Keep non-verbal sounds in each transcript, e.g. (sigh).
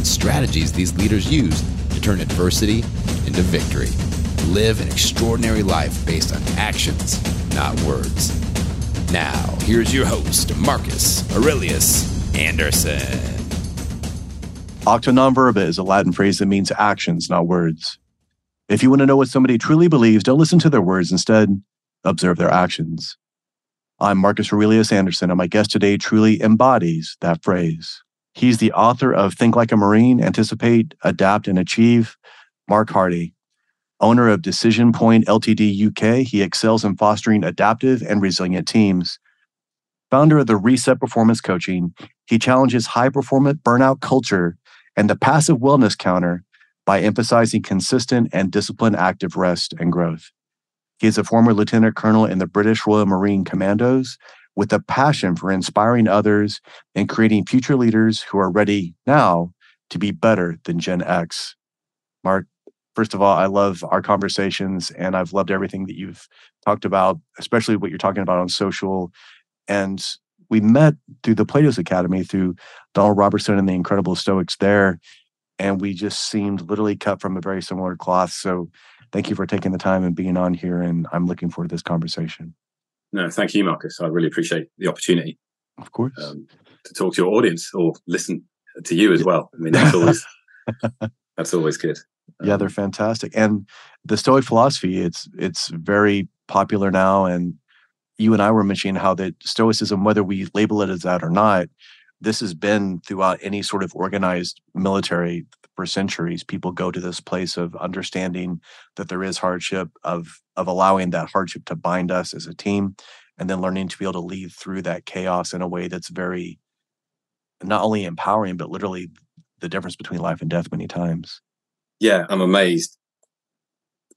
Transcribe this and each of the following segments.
and strategies these leaders use to turn adversity into victory. Live an extraordinary life based on actions, not words. Now, here's your host, Marcus Aurelius Anderson. Acta verba is a Latin phrase that means actions, not words. If you want to know what somebody truly believes, don't listen to their words. Instead, observe their actions. I'm Marcus Aurelius Anderson, and my guest today truly embodies that phrase. He's the author of Think Like a Marine, Anticipate, Adapt, and Achieve. Mark Hardie, owner of Decision Point Ltd UK, he excels in fostering adaptive and resilient teams. Founder of the Reset Performance Coaching, he challenges high performance burnout culture and the passive wellness counter by emphasizing consistent and disciplined active rest and growth. He is a former lieutenant colonel in the British Royal Marine Commandos with a passion for inspiring others and creating future leaders who are ready now to be better than Gen X. Mark, first of all, I love our conversations and I've loved everything that you've talked about, especially what you're talking about on social. And we met through the Plato's Academy through Donald Robertson and the Incredible Stoics there. And we just seemed literally cut from a very similar cloth. So thank you for taking the time and being on here. And I'm looking forward to this conversation. No, thank you, Marcus. I really appreciate the opportunity. Of course. Um, to talk to your audience or listen to you as well. I mean, that's always (laughs) that's always good. Um, yeah, they're fantastic. And the Stoic philosophy, it's it's very popular now. And you and I were mentioning how that Stoicism, whether we label it as that or not, this has been throughout any sort of organized military for centuries people go to this place of understanding that there is hardship of of allowing that hardship to bind us as a team and then learning to be able to lead through that chaos in a way that's very not only empowering but literally the difference between life and death many times. Yeah i'm amazed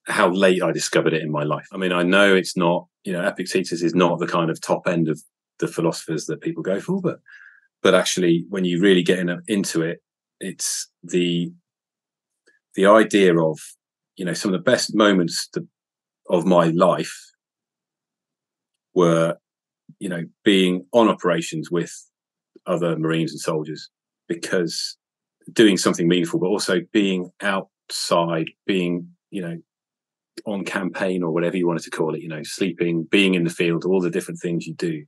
how late i discovered it in my life. I mean i know it's not you know epictetus is not the kind of top end of the philosophers that people go for but but actually when you really get in, into it it's the the idea of you know some of the best moments to, of my life were you know being on operations with other marines and soldiers because doing something meaningful but also being outside being you know on campaign or whatever you wanted to call it you know sleeping being in the field all the different things you do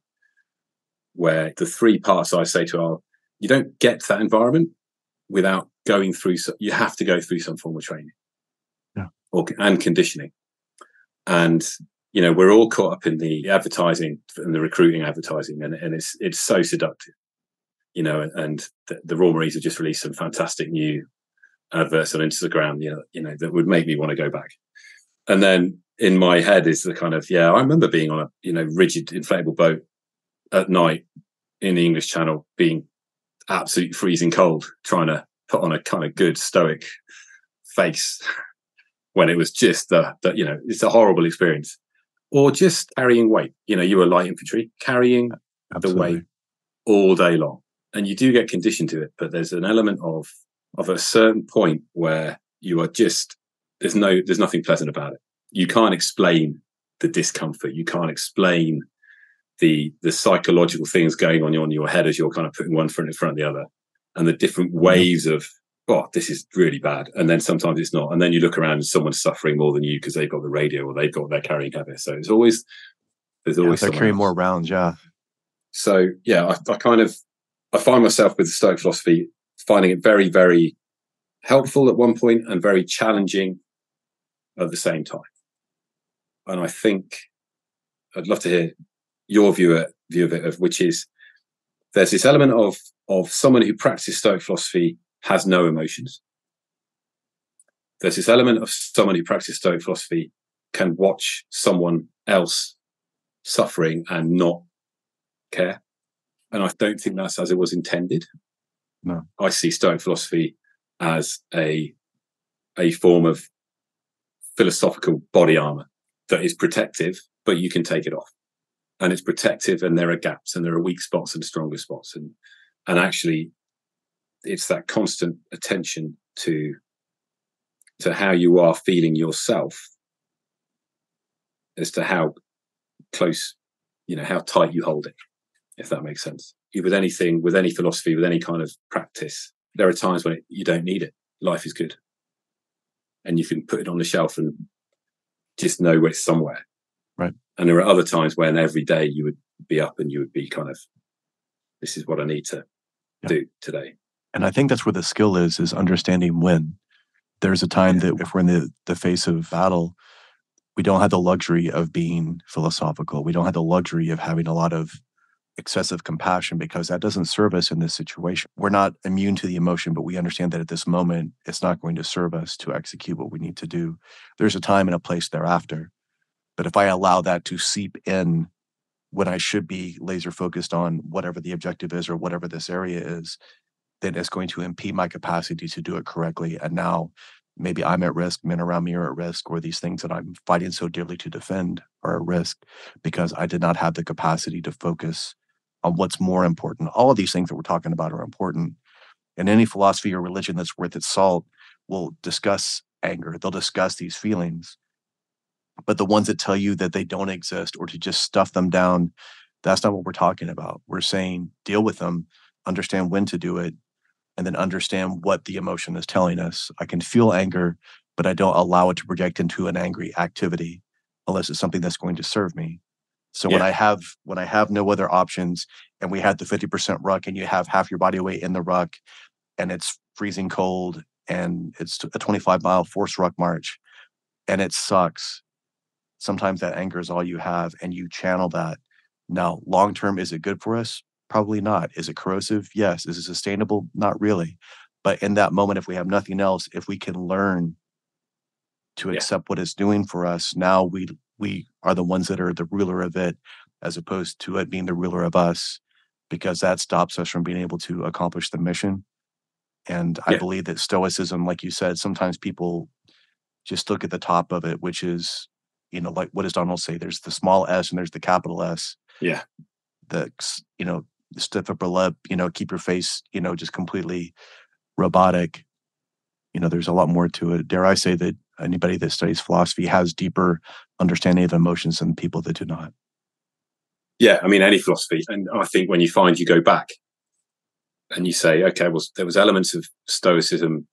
where the three parts i say to are you don't get to that environment without going through you have to go through some form of training. Yeah. or and conditioning. And you know we're all caught up in the advertising and the recruiting advertising and, and it's it's so seductive. You know and, and the, the Royal Marines have just released some fantastic new adverts on Instagram you know you know that would make me want to go back. And then in my head is the kind of yeah I remember being on a you know rigid inflatable boat at night in the English Channel being absolutely freezing cold, trying to put on a kind of good stoic face (laughs) when it was just the, the, you know, it's a horrible experience. Or just carrying weight. You know, you were light infantry, carrying Absolutely. the weight all day long. And you do get conditioned to it, but there's an element of of a certain point where you are just there's no there's nothing pleasant about it. You can't explain the discomfort. You can't explain the the psychological things going on in your head as you're kind of putting one foot in front of the other, and the different waves of oh, this is really bad. And then sometimes it's not. And then you look around and someone's suffering more than you because they've got the radio or they've got their carrying habit. So it's always there's always yeah, they're carrying else. more rounds, yeah. So yeah, I, I, kind of I find myself with the Stoic philosophy finding it very, very helpful at one point and very challenging at the same time. And I think I'd love to hear your view of, view of it, of which is there's this element of of someone who practices Stoic philosophy has no emotions. There's this element of someone who practices Stoic philosophy can watch someone else suffering and not care. And I don't think that's as it was intended. No. I see Stoic philosophy as a a form of philosophical body armor that is protective, but you can take it off. And it's protective and there are gaps and there are weak spots and stronger spots. And and actually it's that constant attention to to how you are feeling yourself as to how close, you know, how tight you hold it, if that makes sense. With anything, with any philosophy, with any kind of practice, there are times when you don't need it. Life is good. And you can put it on the shelf and just know it's somewhere. Right. And there are other times when every day you would be up and you would be kind of, this is what I need to yeah. do today. And I think that's where the skill is, is understanding when. There's a time that if we're in the, the face of battle, we don't have the luxury of being philosophical. We don't have the luxury of having a lot of excessive compassion because that doesn't serve us in this situation. We're not immune to the emotion, but we understand that at this moment, it's not going to serve us to execute what we need to do. There's a time and a place thereafter. But if I allow that to seep in when I should be laser focused on whatever the objective is or whatever this area is, then it's going to impede my capacity to do it correctly. And now maybe I'm at risk, men around me are at risk, or these things that I'm fighting so dearly to defend are at risk because I did not have the capacity to focus on what's more important. All of these things that we're talking about are important. And any philosophy or religion that's worth its salt will discuss anger, they'll discuss these feelings. But the ones that tell you that they don't exist or to just stuff them down, that's not what we're talking about. We're saying deal with them, understand when to do it, and then understand what the emotion is telling us. I can feel anger, but I don't allow it to project into an angry activity unless it's something that's going to serve me. So yeah. when I have when I have no other options and we had the 50% ruck and you have half your body weight in the ruck and it's freezing cold and it's a 25 mile forced ruck march and it sucks. Sometimes that anger is all you have and you channel that. Now, long term, is it good for us? Probably not. Is it corrosive? Yes. Is it sustainable? Not really. But in that moment, if we have nothing else, if we can learn to yeah. accept what it's doing for us, now we we are the ones that are the ruler of it as opposed to it being the ruler of us because that stops us from being able to accomplish the mission and yeah. i believe that stoicism like you said sometimes people just look at the top of it which is you know like what does donald say there's the small s and there's the capital s yeah the you know stiff upper lip you know keep your face you know just completely robotic you know there's a lot more to it dare i say that anybody that studies philosophy has deeper understanding of emotions than people that do not. Yeah, I mean, any philosophy. And I think when you find you go back and you say, okay, well, there was elements of Stoicism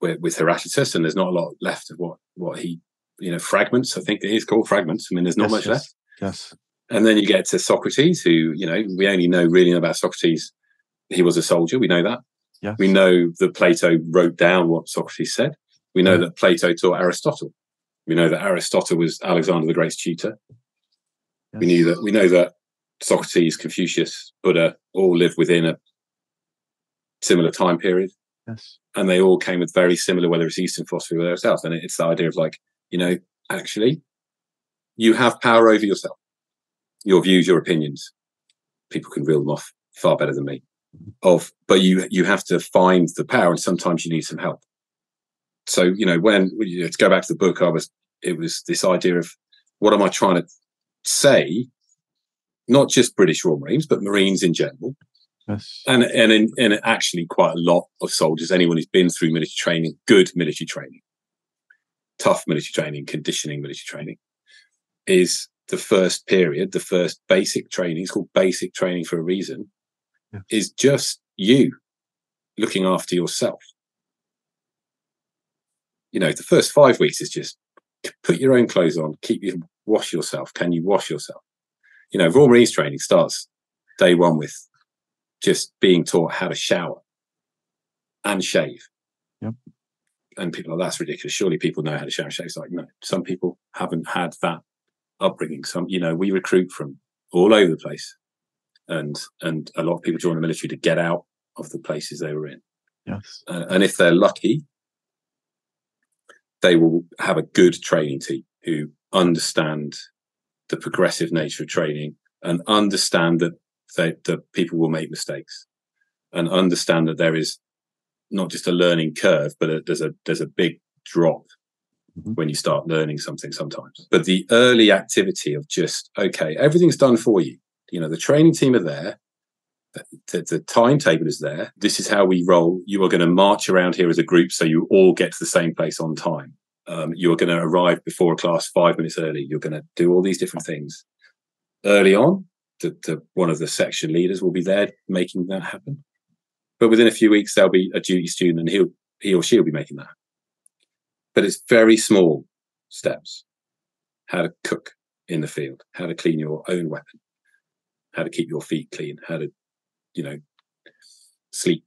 with, with Heraclitus, and there's not a lot left of what, what he, you know, fragments, I think it is called fragments. I mean, there's not yes, much yes, left. Yes. And then you get to Socrates, who, you know, we only know really about Socrates. He was a soldier. We know that. Yes. We know that Plato wrote down what Socrates said. We know that Plato taught Aristotle. We know that Aristotle was Alexander the Great's tutor. Yes. We knew that we know that Socrates, Confucius, Buddha all lived within a similar time period. Yes. And they all came with very similar, whether it's Eastern philosophy or it's else. And it's the idea of like, you know, actually, you have power over yourself, your views, your opinions. People can reel them off far better than me. Of, but you you have to find the power, and sometimes you need some help so you know when you know, to go back to the book i was it was this idea of what am i trying to say not just british royal marines but marines in general yes. and and in, and actually quite a lot of soldiers anyone who's been through military training good military training tough military training conditioning military training is the first period the first basic training it's called basic training for a reason is just you looking after yourself you know, the first five weeks is just put your own clothes on, keep you wash yourself. Can you wash yourself? You know, Royal Marines training starts day one with just being taught how to shower and shave. Yep. And people are, that's ridiculous. Surely people know how to shower and shave. It's like, no, some people haven't had that upbringing. Some, you know, we recruit from all over the place. And, and a lot of people join the military to get out of the places they were in. Yes. Uh, and if they're lucky, they will have a good training team who understand the progressive nature of training and understand that they, that people will make mistakes and understand that there is not just a learning curve, but a, there's a there's a big drop Mhm. when you start learning something sometimes. But the early activity of just okay, everything's done for you. You know, the training team are there. The, the, the timetable is there. This is how we roll. You are going to march around here as a group, so you all get to the same place on time. Um, you are going to arrive before a class five minutes early. You're going to do all these different things early on. The, the one of the section leaders will be there making that happen. But within a few weeks, there'll be a duty student, and he'll he or she will be making that. But it's very small steps. How to cook in the field, how to clean your own weapon, how to keep your feet clean, how to, you know, sleep,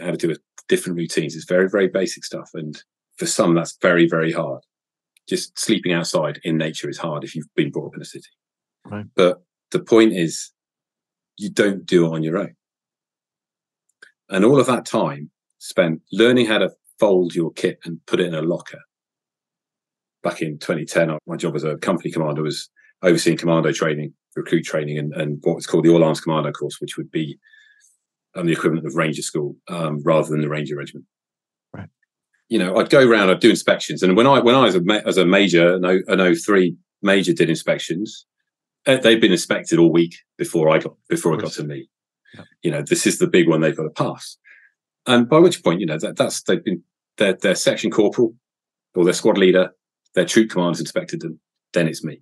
how to do a, different routines. It's very, very basic stuff. And for some, that's very, very hard. Just sleeping outside in nature is hard if you've been brought up in a city. Right. But the point is, you don't do it on your own. And all of that time spent learning how to fold your kit and put it in a locker. Back in 2010, my job as a company commander was overseeing commando training, recruit training, and, and what was called the All Arms Commando course, which would be um, the equivalent of Ranger School um, rather than the Ranger Regiment. Right. You know, I'd go around, I'd do inspections, and when I when I was a, ma- as a major, an, o, an 03 major did inspections, uh, they'd been inspected all week before I got before it got to me. You know, this is the big one they've got to pass, and by which point, you know, that that's they've been their their section corporal or their squad leader, their troop commanders inspected them. Then it's me.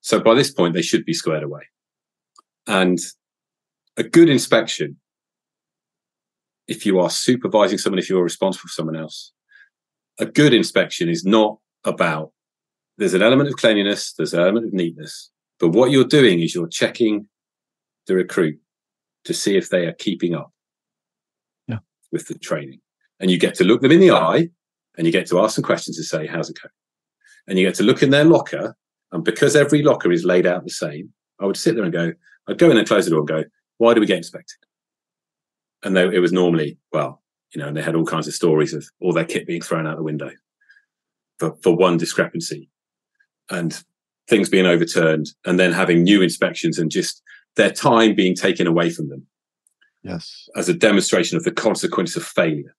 So by this point, they should be squared away, and a good inspection. If you are supervising someone, if you're responsible for someone else, a good inspection is not about there's an element of cleanliness, there's an element of neatness, but what you're doing is you're checking the recruit to see if they are keeping up Yeah. with the training. And you get to look them in the eye and you get to ask some questions to say, how's it going? And you get to look in their locker. And because every locker is laid out the same, I would sit there and go, I'd go in and close the door and go, why do we get inspected? And they, it was normally, well, you know, and they had all kinds of stories of all their kit being thrown out the window for, for one discrepancy and things being overturned and then having new inspections and just their time being taken away from them Yes. as a demonstration of the consequence of failure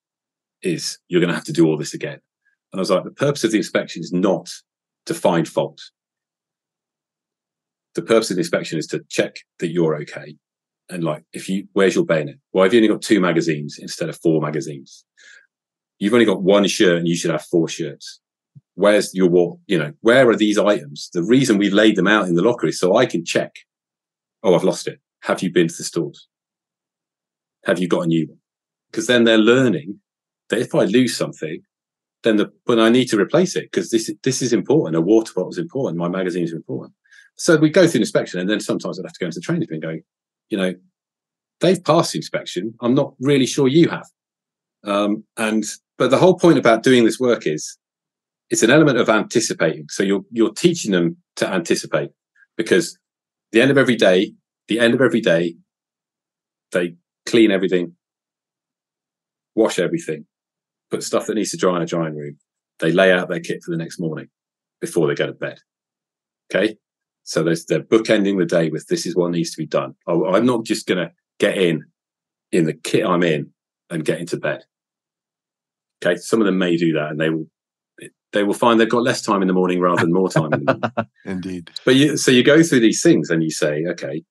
is you're going to have to do all this again. And I was like, the purpose of the inspection is not to find fault. The purpose of the inspection is to check that you're okay. And like, if you, where's your bayonet? Why have you only got two magazines instead of four magazines? You've only got one shirt and you should have four shirts. Where's your? You know, where are these items? The reason we've laid them out in the locker is so I can check. Oh, I've lost it. Have you been to the stores? Have you got a new one? Because then they're learning that if I lose something, then the when I need to replace it because this this is important. A water bottle is important. My magazines are important. So we go through inspection, and then sometimes I'd have to go into the training and go, you know, they've passed the inspection. I'm not really sure you have. Um, and but the whole point about doing this work is it's an element of anticipating. So you're you're teaching them to anticipate because the end of every day, the end of every day, they clean everything, wash everything, put stuff that needs to dry in a drying room. They lay out their kit for the next morning before they go to bed. Okay. So there's, they're bookending the day with this is what needs to be done. Oh, I'm not just going to get in in the kit I'm in and get into bed. Okay. Some of them may do that and they will, they will find they've got less time in the morning rather than more time in the morning. (laughs) Indeed. But you, so you go through these things and you say, okay,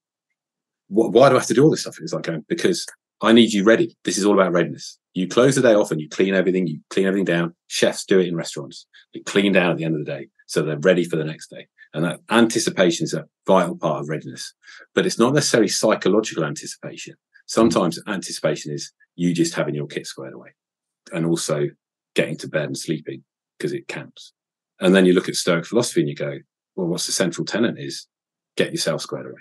wh- why do I have to do all this stuff? It's like going, because I need you ready. This is all about readiness. You close the day off and you clean everything, you clean everything down. Chefs do it in restaurants. They clean down at the end of the day so they're ready for the next day. And that anticipation is a vital part of readiness. But it's not necessarily psychological anticipation. Sometimes anticipation is you just having your kit squared away and also getting to bed and sleeping because it counts. And then you look at Stoic philosophy and you go, well, what's the central tenet is get yourself squared away.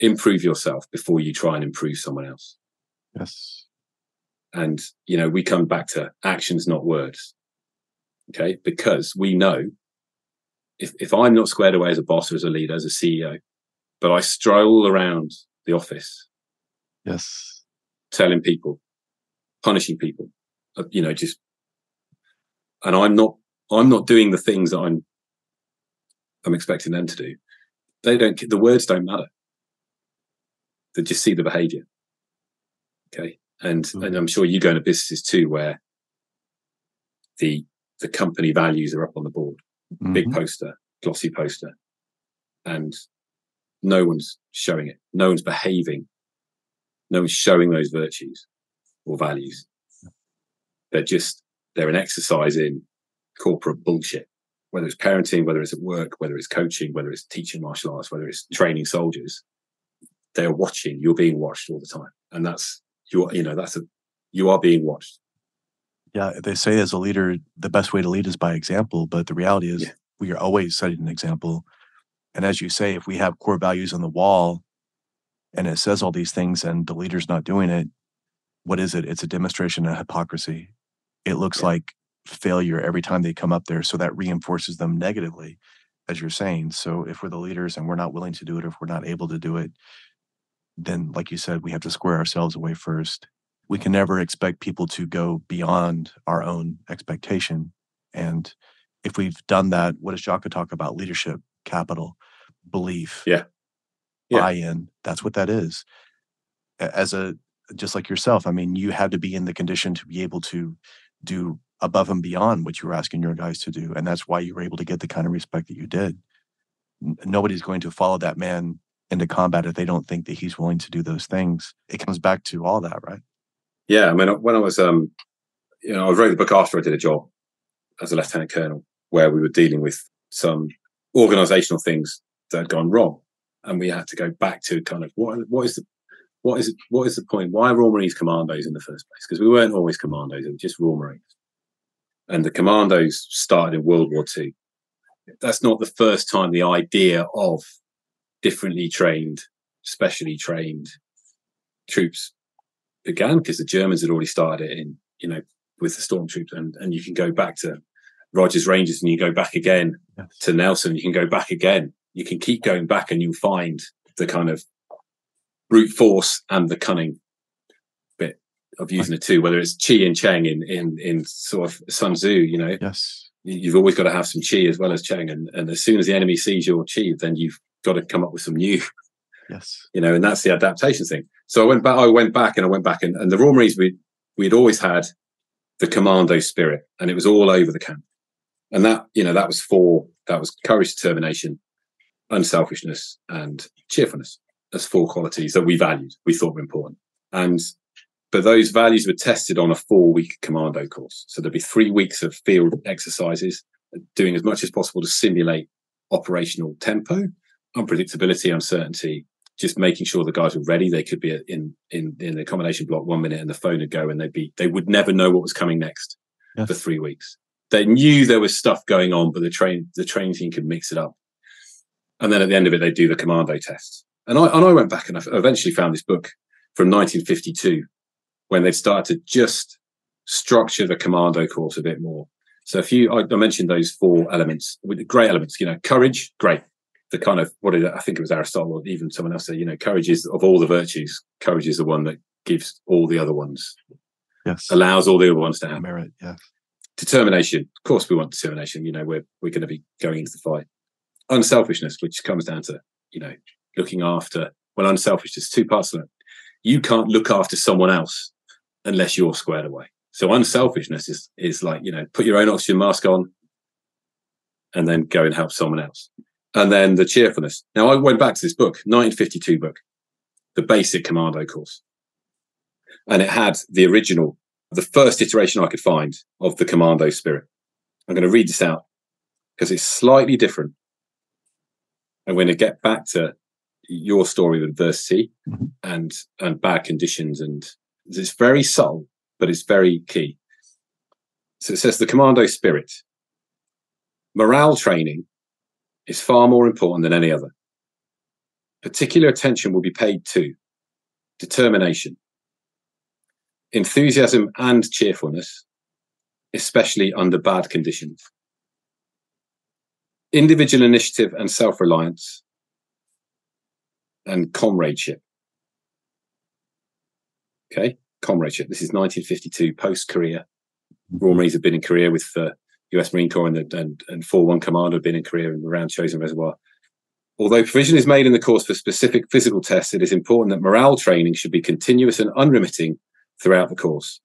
Improve yourself before you try and improve someone else. Yes. And, you know, we come back to actions, not words. Okay. Because we know if, if I'm not squared away as a boss or as a leader, as a CEO, but I stroll around the office Yes. telling people, punishing people, uh, you know, just, and I'm not, I'm not doing the things that I'm, I'm expecting them to do. They don't, the words don't matter. They just see the behavior. Okay. And mm. and I'm sure you go into businesses too where the the company values are up on the board, mm-hmm. big poster, glossy poster, and no one's showing it. No one's behaving. No one's showing those virtues or values. They're just they're an exercise in corporate bullshit whether it's parenting, whether it's at work, whether it's coaching, whether it's teaching martial arts, whether it's training soldiers, they are watching. You're being watched all the time, and that's you. You know, that's a you are being watched. Yeah, they say as a leader, the best way to lead is by example. But the reality is, yeah. we are always setting an example. And as you say, if we have core values on the wall, and it says all these things, and the leader's not doing it, what is it? It's a demonstration of hypocrisy. It looks yeah. like failure every time they come up there. So that reinforces them negatively, as you're saying. So if we're the leaders and we're not willing to do it, if we're not able to do it, then, like you said, we have to square ourselves away first. We can never expect people to go beyond our own expectation. And if we've done that, what does Jocko talk about? Leadership, capital, belief, yeah, yeah. buy-in. That's what that is. As a just like yourself, I mean, you had to be in the condition to be able to do above and beyond what you were asking your guys to do. And that's why you were able to get the kind of respect that you did. Nobody's going to follow that man into combat if they don't think that he's willing to do those things. It comes back to all that, right? Yeah. I mean, when I was, um, you know, I wrote the book after I did a job as a lieutenant colonel where we were dealing with some organizational things that had gone wrong. And we had to go back to kind of what, what is the, what is what is the point? Why Royal Marines commandos in the first place? Because we weren't always commandos; it was just Royal Marines and the commandos started in World War II. That's not the first time the idea of differently trained, specially trained troops began because the Germans had already started it in, you know, with the stormtroops. And, and you can go back to Rogers Rangers and you go back again yes. to Nelson. You can go back again. You can keep going back and you'll find the kind of brute force and the cunning bit of using the two, whether it's chi and cheng in in in sort of Sun Tzu, you know. Yes. You've always got to have some chi as well as cheng, and, and as soon as the enemy sees your chi, then you've got to come up with some new. Yes. You know, and that's the adaptation thing. So I went back. I went back and I went back, and, and the Royal Marines we we'd always had the commando spirit, and it was all over the camp. And that you know that was for that was courage, determination, unselfishness, and cheerfulness as four qualities that we valued, we thought were important. And but those values were tested on a four week commando course. So there'd be three weeks of field exercises, doing as much as possible to simulate operational tempo, unpredictability, uncertainty, just making sure the guys were ready. They could be in, in, in the accommodation block one minute and the phone would go and they'd be, they would never know what was coming next yes. for three weeks. They knew there was stuff going on, but the train, the training team could mix it up. And then at the end of it, they do the commando tests. And I, and I went back and I eventually found this book from 1952 when they've started to just structure the commando course a bit more. So if you, I, mentioned those four elements with the great elements, you know, courage, great. The kind of, what did I think it was Aristotle or even someone else said, you know, courage is of all the virtues, courage is the one that gives all the other ones, yes, allows all the other ones to have merit. Yeah. Determination. Of course, we want determination. You know, we're, we're going to be going into the fight. Unselfishness, which comes down to, you know, looking after, well, unselfishness, two parts of it. You can't look after someone else unless you're squared away. So unselfishness is is like you know put your own oxygen mask on, and then go and help someone else. And then the cheerfulness. Now I went back to this book, 1952 book, the basic commando course, and it had the original, the first iteration I could find of the commando spirit. I'm going to read this out because it's slightly different. I'm going to get back to your story of adversity mm-hmm. and and bad conditions and it's very subtle, but it's very key. So it says the commando spirit. Morale training is far more important than any other. Particular attention will be paid to determination, enthusiasm, and cheerfulness, especially under bad conditions, individual initiative and self reliance, and comradeship. Okay, comradeship. This is 1952, post Korea. Royal mm-hmm. Marines have been in Korea with uh, the US Marine Corps and, the, and, and 4 1 Commando have been in Korea and around Chosin Reservoir. Although provision is made in the course for specific physical tests, it is important that morale training should be continuous and unremitting throughout the course.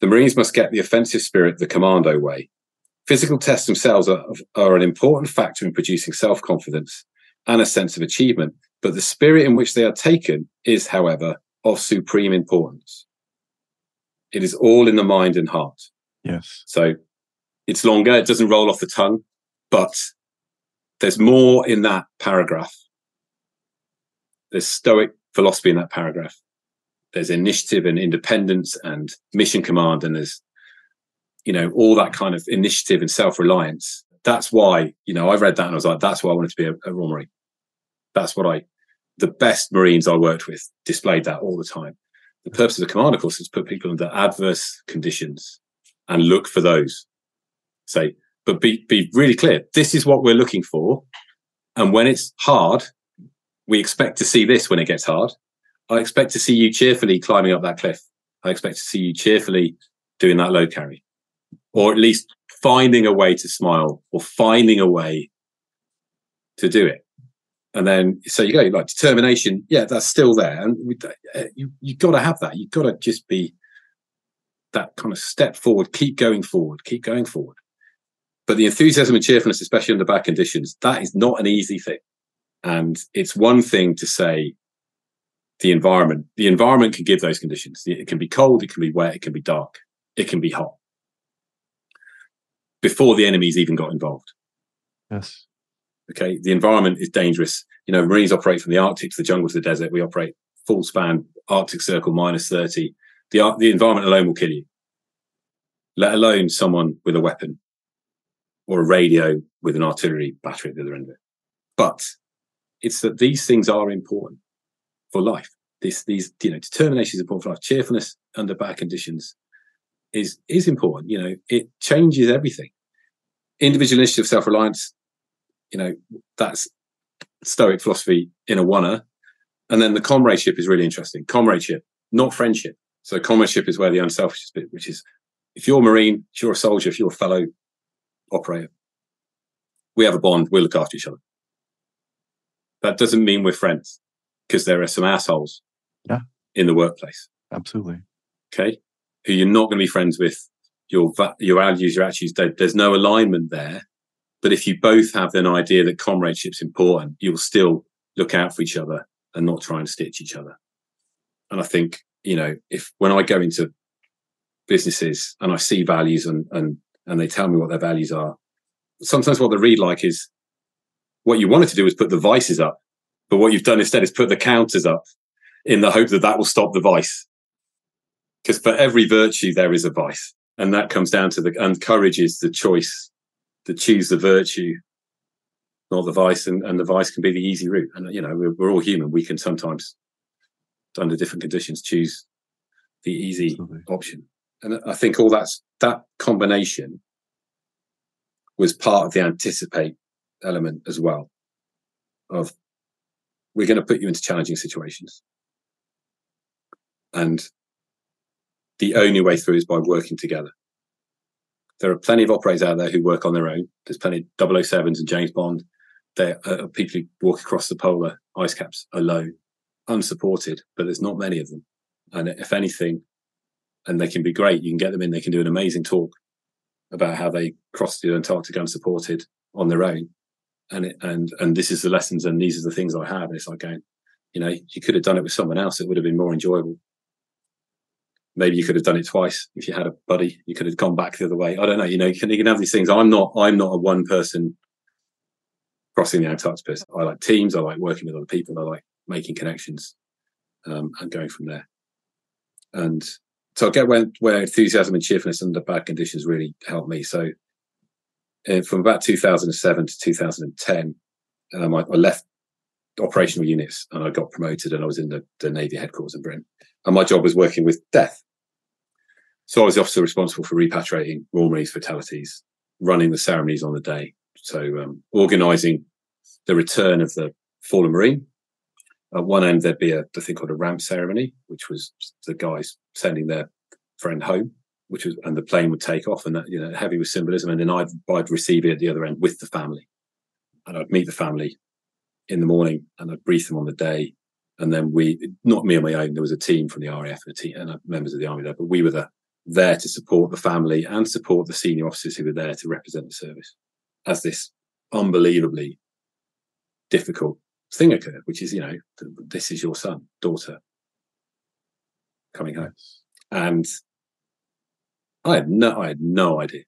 The Marines must get the offensive spirit the commando way. Physical tests themselves are, are an important factor in producing self confidence and a sense of achievement, but the spirit in which they are taken is, however, of supreme importance. It is all in the mind and heart. Yes. So it's longer, it doesn't roll off the tongue, but there's more in that paragraph. There's stoic philosophy in that paragraph. There's initiative and independence and mission command, and there's, you know, all that kind of initiative and self reliance. That's why, you know, I read that and I was like, that's why I wanted to be a, a. That's what I, the best Marines I worked with displayed that all the time. The purpose of the commander of course is to put people under adverse conditions and look for those. Say, but be, be really clear. This is what we're looking for. And when it's hard, we expect to see this when it gets hard. I expect to see you cheerfully climbing up that cliff. I expect to see you cheerfully doing that load carry, or at least finding a way to smile or finding a way to do it. And then, so you go like determination. Yeah, that's still there. And we, uh, you, you've got to have that. You've got to just be that kind of step forward, keep going forward, keep going forward. But the enthusiasm and cheerfulness, especially under bad conditions, that is not an easy thing. And it's one thing to say the environment. The environment can give those conditions. It can be cold, it can be wet, it can be dark, it can be hot. Before the enemies even got involved. Yes. Okay. The environment is dangerous. You know, Marines operate from the Arctic to the jungle to the desert. We operate full span Arctic Circle minus 30. The, the environment alone will kill you, let alone someone with a weapon or a radio with an artillery battery at the other end of it. But it's that these things are important for life. This, these, you know, determination is important for life. Cheerfulness under bad conditions is is important. You know, it changes everything. Individual initiative, self reliance. You know, that's Stoic philosophy in a oneer. And then the comradeship is really interesting. Comradeship, not friendship. So comradeship is where the unselfish bit, which is if you're a Marine, if you're a soldier, if you're a fellow operator. We have a bond. We look after each other. That doesn't mean we're friends because there are some assholes yeah. in the workplace. Absolutely. Okay. Who you're not going to be friends with. Your, your values, your attitudes, there's no alignment there. But if you both have an idea that comradeship's important, you'll still look out for each other and not try and stitch each other. And I think, you know, if when I go into businesses and I see values and, and and they tell me what their values are. Sometimes what they read like is what you wanted to do is put the vices up, but what you've done instead is put the counters up in the hope that that will stop the vice. Because for every virtue, there is a vice. And that comes down to the, and courage is the choice to choose the virtue, not the vice. And, and the vice can be the easy route. And, you know, we're, we're all human. We can sometimes, under different conditions, choose the easy Absolutely. option. And I think all that's that combination was part of the anticipate element as well of we're going to put you into challenging situations. And the only way through is by working together. There are plenty of operators out there who work on their own. There's plenty of 007s and James Bond. There are people who walk across the polar ice caps alone, unsupported, but there's not many of them. And if anything, and they can be great. You can get them in. They can do an amazing talk about how they crossed the Antarctic unsupported on their own. And it, and and this is the lessons, and these are the things I have. And it's like going, you know, you could have done it with someone else. It would have been more enjoyable. Maybe you could have done it twice if you had a buddy. You could have gone back the other way. I don't know. You know, you can, you can have these things. I'm not. I'm not a one person crossing the Antarctic. I like teams. I like working with other people. I like making connections um, and going from there. And so I get where, where enthusiasm and cheerfulness under bad conditions really helped me. So uh, from about 2007 to 2010, um, I, I, left operational units and I got promoted and I was in the, the Navy headquarters in Britain. And my job was working with death. So I was the officer responsible for repatriating Royal Marines fatalities, running the ceremonies on the day. So um, organising the return of the fallen Marine at one end, there'd be a, thing called a ramp ceremony, which was the guys sending their friend home, which was, and the plane would take off and that, you know, heavy with symbolism. And then I'd, I'd receive it at the other end with the family. And I'd meet the family in the morning and I'd brief them on the day. And then we, not me on my own, there was a team from the RAF a team, and members of the army there, but we were the, there to support the family and support the senior officers who were there to represent the service as this unbelievably difficult thing occurred, which is, you know, this is your son, daughter coming home. And I had no, I had no idea,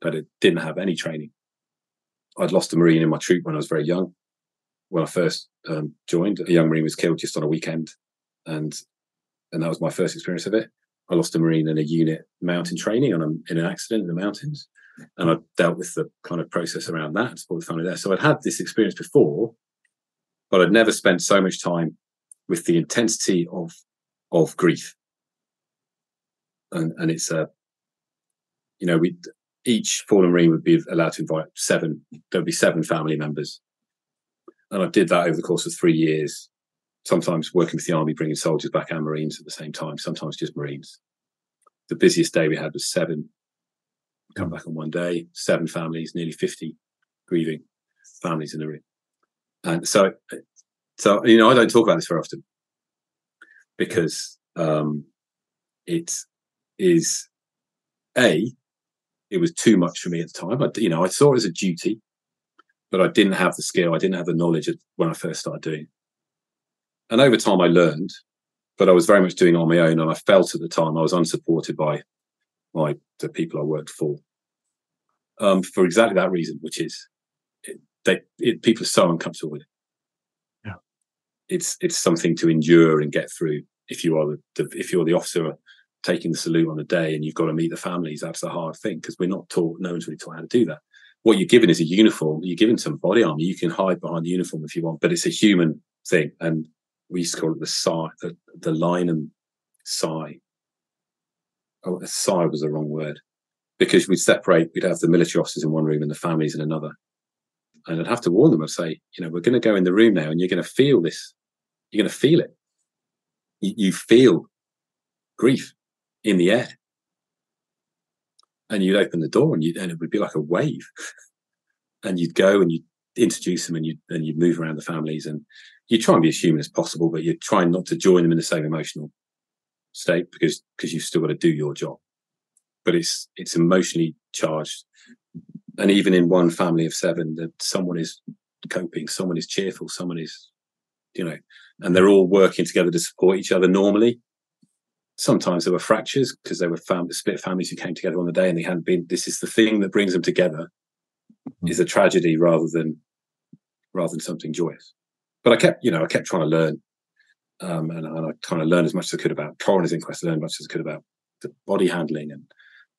but it didn't have any training. I'd lost a Marine in my troop when I was very young. When I first um, joined, a young Marine was killed just on a weekend, and and that was my first experience of it. I lost a Marine in a unit mountain training in an accident in the mountains, and I dealt with the kind of process around that, support the family there. So I'd had this experience before, but I'd never spent so much time with the intensity of of grief. And and it's a, you know, we each fallen marine would be allowed to invite seven. There'd be seven family members, and I did that over the course of three years. Sometimes working with the army, bringing soldiers back and marines at the same time. Sometimes just marines. The busiest day we had was seven. Come back on one day, seven families, nearly fifty grieving families in the room. And so, so you know, I don't talk about this very often because um, it is a it was too much for me at the time. I, you know, I saw it as a duty, but I didn't have the skill. I didn't have the knowledge when I first started doing. And over time, I learned, but I was very much doing on my own, and I felt at the time I was unsupported by by the people I worked for. Um, for exactly that reason, which is they it, people are so uncomfortable with it. Yeah, it's it's something to endure and get through. If you are the, the if you're the officer taking the salute on a day and you've got to meet the families, that's a hard thing because we're not taught. No one's really taught how to do that. What you're given is a uniform. You're given some body armor. You can hide behind the uniform if you want, but it's a human thing. And we used to call it the sigh, the, the sigh. Oh, sigh was the wrong word because we'd separate. We'd have the military officers in one room and the families in another and I'd have to warn them. I'd say, you know, we're going to go in the room now, and you're going to feel this. You're going to feel it. You, you feel grief in the air, and you'd open the door, and you and it would be like a wave, (laughs) and you'd go and you'd introduce them, and you and you move around the families, and you try and be as human as possible, but you're trying not to join them in the same emotional state because because you've still got to do your job. But it's it's emotionally charged and even in one family of seven, that someone is coping, someone is cheerful, someone is, you know, and they're all working together to support each other normally. Sometimes there were fractures because they were fam- split families who came together on the day and they hadn't been. This is the thing that brings them together, mm-hmm. is a tragedy rather than rather than something joyous. But I kept, you know, I kept trying to learn, um, and, and I kind of learned as much as I could about coroner's inquest, learned as much as I could about the body handling and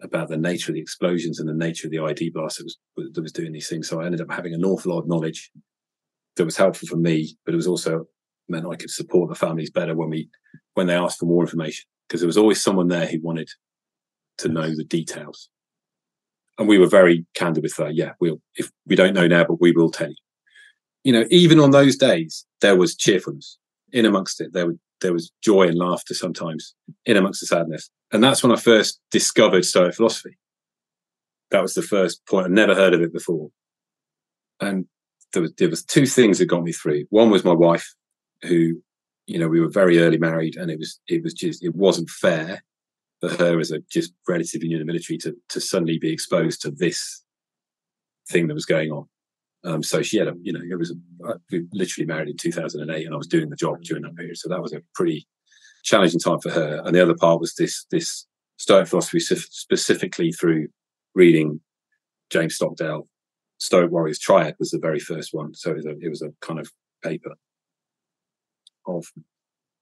about the nature of the explosions and the nature of the IED blast that was that was doing these things. So I ended up having an awful lot of knowledge that was helpful for me, but it was also meant I could support the families better when we when they asked for more information because there was always someone there who wanted to know the details. And we were very candid with that. Yeah, we'll if we don't know now, but we will tell you. You know, even on those days, there was cheerfulness in amongst it. There were there was joy and laughter sometimes in amongst the sadness. And that's when I first discovered Stoic philosophy. That was the first point. I'd never heard of it before. And there was, there was two things that got me through. One was my wife, who, you know, we were very early married and it was, it was just, it wasn't fair for her as a just relatively new in the military to, to suddenly be exposed to this thing that was going on. Um, so she had a, you know, it was, a, uh, we literally married in 2008 and I was doing the job during that period. So that was a pretty challenging time for her. And the other part was this, this Stoic philosophy specifically through reading James Stockdale. Stoic Warriors Triad was the very first one. So it was a, it was a kind of paper of,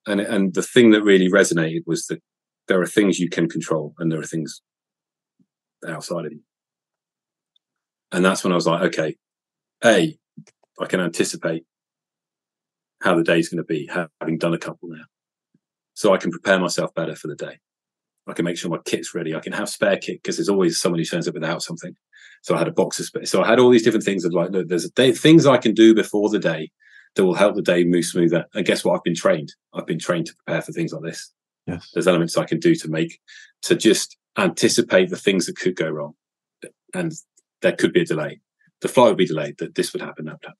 and, and the thing that really resonated was that there are things you can control and there are things outside of you. And that's when I was like, okay, a, I can anticipate how the day's going to be, having done a couple now. So I can prepare myself better for the day. I can make sure my kit's ready. I can have spare kit because there's always someone who turns up without something. So I had a box of spare. So I had all these different things of like, look, there's a day, things I can do before the day that will help the day move smoother. And guess what? I've been trained. I've been trained to prepare for things like this. Yes. There's elements I can do to make, to just anticipate the things that could go wrong. And there could be a delay the flight would be delayed, that this would happen, that would happen.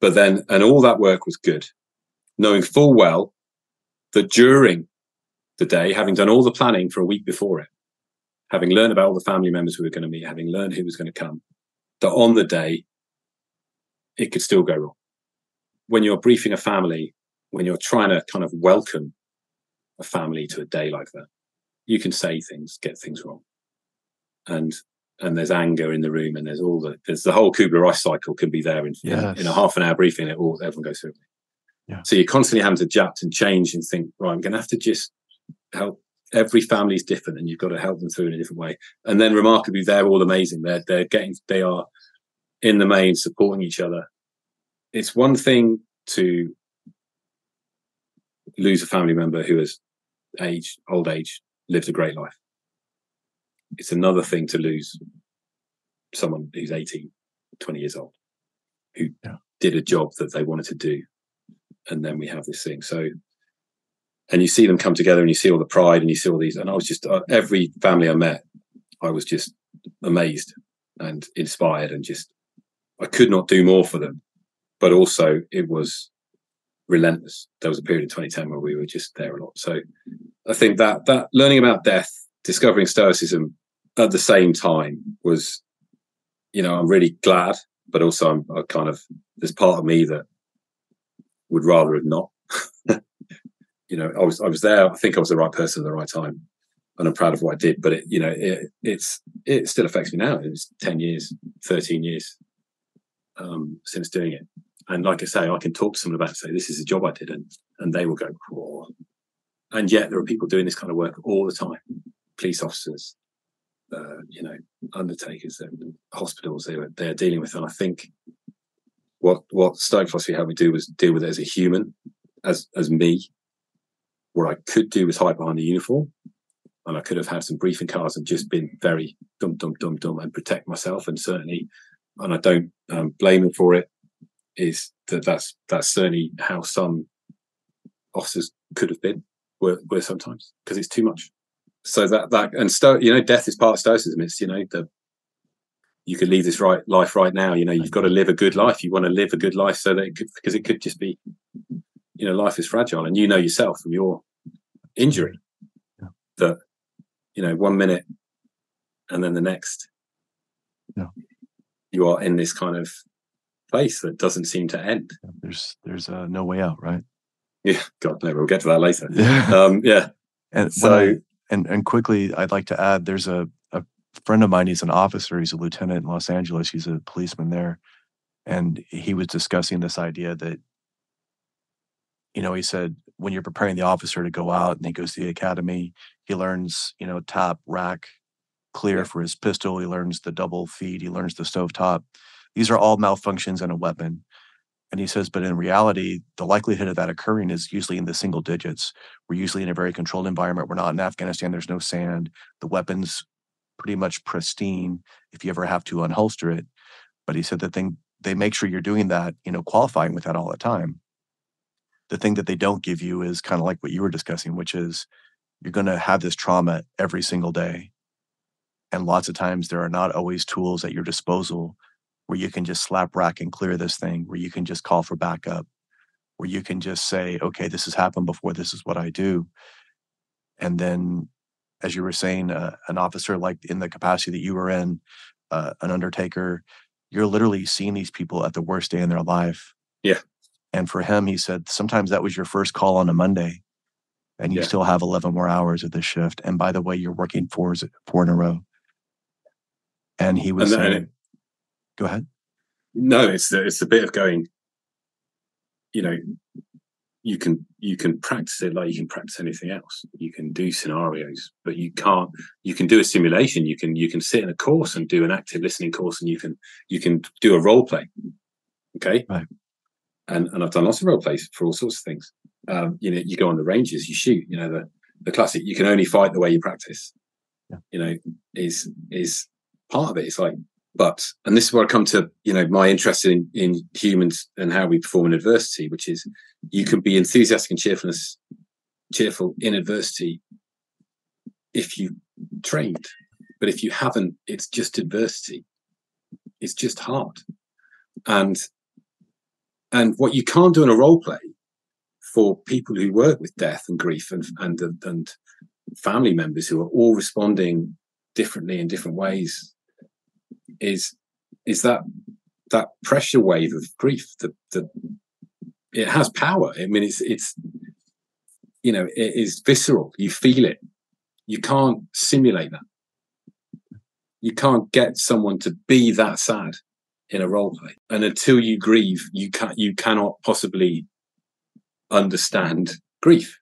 But then, and all that work was good. knowing full well that during the day, having done all the planning for a week before it, having learned about all the family members we were going to meet, having learned who was going to come, that on the day, it could still go wrong. When you're briefing a family, when you're trying to kind of welcome a family to a day like that, you can say things, get things wrong. And and there's anger in the room and there's all the there's the whole Kubler Ross cycle can be there in, yes. in, in a half an hour briefing, it all everyone goes through. Yeah. So you're constantly having to adapt and change and think, right, I'm gonna have to just help every family is different and you've got to help them through in a different way. And then remarkably, they're all amazing. They're they're getting they are in the main supporting each other. It's one thing to lose a family member who has age, old age, lived a great life. It's another thing to lose someone who's 18, 20 years old, who yeah. did a job that they wanted to do. And then we have this thing. So and you see them come together and you see all the pride and you see all these and i was just uh, every family i met i was just amazed and inspired and just i could not do more for them but also it was relentless there was a period in 2010 where we were just there a lot so i think that that learning about death discovering stoicism at the same time was you know i'm really glad but also i'm I kind of there's part of me that would rather have not (laughs) you know, I was I was there. I think I was the right person at the right time, and I'm proud of what I did. But it, you know, it, it's it still affects me now. It's ten years, thirteen years um, since doing it, and like I say, I can talk to someone about it, say this is a job I did, and and they will go, oh. and yet there are people doing this kind of work all the time. Police officers, uh, you know, undertakers, and hospitals they were they're dealing with, and I think what what Stoic philosophy helped me do was deal with it as a human, as as me, what I could do was hide behind the uniform. And I could have had some briefing cards and just been very dum dum dum dum and protect myself. And certainly, and I don't um, blame them for it. Is that that's that's certainly how some officers could have been were, were sometimes because it's too much. So that that and sto- you know death is part of stoicism. It's you know the you could leave this right life right now. You know you've got to live a good life. You want to live a good life so that it could, because it could just be you know life is fragile and you know yourself from your injury yeah. that you know one minute and then the next yeah. you are in this kind of place that doesn't seem to end there's there's uh, no way out right yeah god no we'll get to that later yeah um yeah and so I, and and quickly i'd like to add there's a a friend of mine he's an officer he's a lieutenant in los angeles he's a policeman there and he was discussing this idea that you know, he said when you're preparing the officer to go out and he goes to the academy, he learns, you know, tap, rack, clear for his pistol. He learns the double feed. He learns the stove top. These are all malfunctions in a weapon. And he says, but in reality, the likelihood of that occurring is usually in the single digits. We're usually in a very controlled environment. We're not in Afghanistan. There's no sand. The weapon's pretty much pristine if you ever have to unholster it. But he said the thing they make sure you're doing that, you know, qualifying with that all the time the thing that they don't give you is kind of like what you were discussing, which is you're going to have this trauma every single day. And lots of times there are not always tools at your disposal where you can just slap rack and clear this thing, where you can just call for backup, where you can just say, okay, this has happened before, this is what I do. And then, as you were saying, uh, an officer like in the capacity that you were in, uh, an undertaker, you're literally seeing these people at the worst day in their life. Yeah. And for him, he said sometimes that was your first call on a Monday, and you yeah. still have 11 more hours of this shift. And by the way, you're working four four in a row. And he was and saying, "Go ahead." No, it's the, it's a bit of going. You know, you can you can practice it like you can practice anything else. You can do scenarios, but you can't. You can do a simulation. You can you can sit in a course and do an active listening course, and you can you can do a role play. Okay, right and, and I've done lots of role plays for all sorts of things. Um, you know, you go on the ranges, you shoot. You know, the the classic. You can only fight the way you practice. Yeah. You know, is is part of it. It's like, but and this is where I come to. You know, my interest in in humans and how we perform in adversity, which is you can be enthusiastic and cheerfulness, cheerful in adversity if you trained, but if you haven't, it's just adversity. It's just hard, and and what you can't do in a role play for people who work with death and grief and and and family members who are all responding differently in different ways is is that that pressure wave of grief that the it has power i mean it's it's you know it is visceral you feel it you can't simulate that you can't get someone to be that sad in a role play and until you grieve you can you cannot possibly understand grief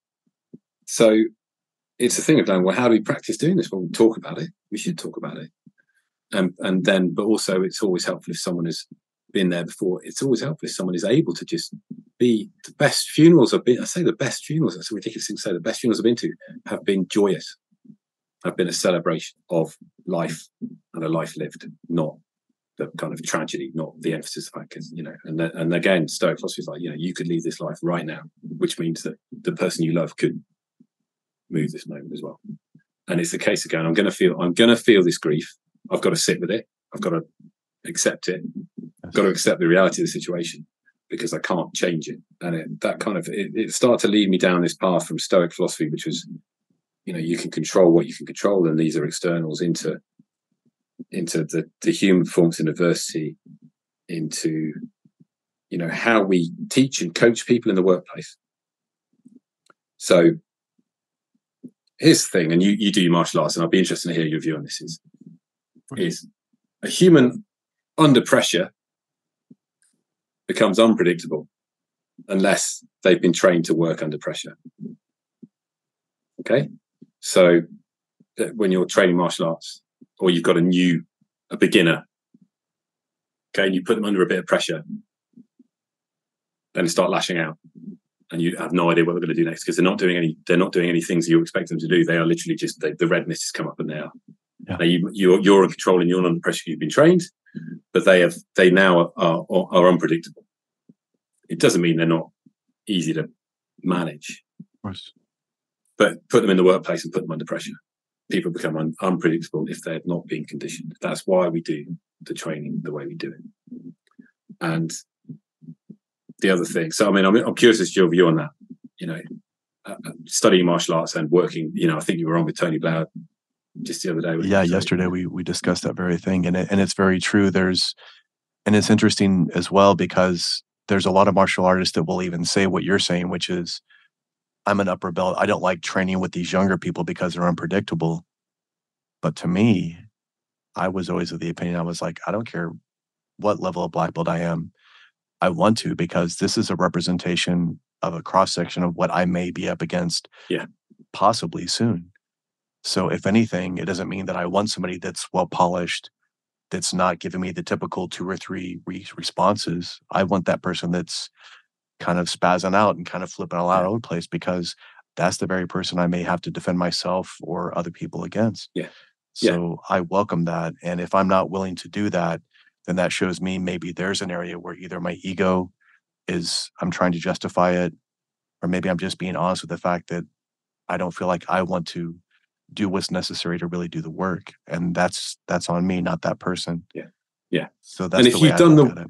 so it's a thing of going, well, how do we practice doing this? Well, we talk about it. We should talk about it. And and then, but also it's always helpful if someone has been there before. It's always helpful if someone is able to just be the best funerals I've been. I say the best funerals. That's a ridiculous thing to say. The best funerals I've been to have been joyous. Have been a celebration of life and a life lived, not the kind of tragedy, not the emphasis because you know. And then, and again, Stoic philosophy is like you know you could leave this life right now, which means that the person you love could move this moment as well. And it's the case again. I'm going to feel. I'm going to feel this grief. I've got to sit with it. I've got to accept it. I've got to accept the reality of the situation because I can't change it. And it, that kind of it, it started to lead me down this path from Stoic philosophy, which was, you know, you can control what you can control, and these are externals into into the the human forms in adversity, into you know how we teach and coach people in the workplace. So here's the thing, and you you do martial arts, and I'd be interested to hear your view on this. Is is a human under pressure becomes unpredictable unless they've been trained to work under pressure. Okay, so uh, when you're training martial arts, or you've got a new a beginner, okay, and you put them under a bit of pressure, then they start lashing out and you have no idea what they're going to do next because they're not doing any they're not doing any things you expect them to do. They are literally just they, the red mist has come up and they are yeah. now you, you're you're in control and you're under pressure you've been trained but they have they now are, are, are unpredictable it doesn't mean they're not easy to manage but put them in the workplace and put them under pressure people become un- unpredictable if they're not being conditioned that's why we do the training the way we do it and the other thing. So I mean, I'm, I'm curious as to your view on that. You know, uh, uh, studying martial arts and working. You know, I think you were on with Tony Blauer just the other day. Yeah, yesterday we we discussed that very thing, and it, and it's very true. There's, and it's interesting as well because there's a lot of martial artists that will even say what you're saying, which is, I'm an upper belt. I don't like training with these younger people because they're unpredictable. But to me, I was always of the opinion I was like, I don't care what level of black belt I am. I want to because this is a representation of a cross section of what I may be up against yeah. possibly soon. So if anything, it doesn't mean that I want somebody that's well polished, that's not giving me the typical two or three re- responses. I want that person that's kind of spazzing out and kind of flipping all out over the place because that's the very person I may have to defend myself or other people against. Yeah. So yeah. I welcome that. And if I'm not willing to do that, then that shows me maybe there's an area where either my ego is I'm trying to justify it, or maybe I'm just being honest with the fact that I don't feel like I want to do what's necessary to really do the work. And that's that's on me, not that person. Yeah. Yeah. So that's and if you've done the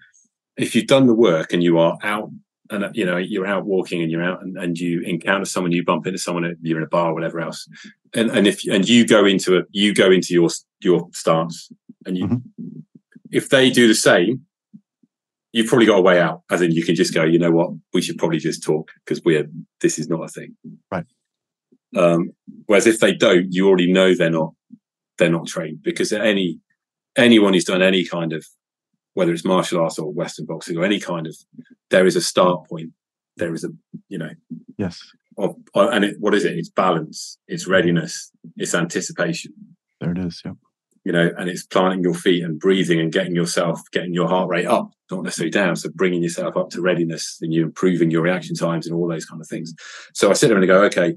if you've done the work and you are out and you know you're out walking and you're out and, and you encounter someone you bump into someone you're in a bar or whatever else and and if and you go into a you go into your your stance and you mm-hmm if they do the same, you've probably got a way out. As in, you can just go, you know what, we should probably just talk because we're this is not a thing. Right. Um, whereas if they don't, you already know they're not they're not trained because any anyone who's done any kind of whether it's martial arts or Western boxing or any kind of there is a start point. There is a you know yes of, and it, what is it? It's balance, it's readiness, it's anticipation. There it is. Yep you know, and it's planting your feet and breathing and getting yourself, getting your heart rate up, not necessarily down. So bringing yourself up to readiness and you improving your reaction times and all those kind of things. So I sit there and I go, okay,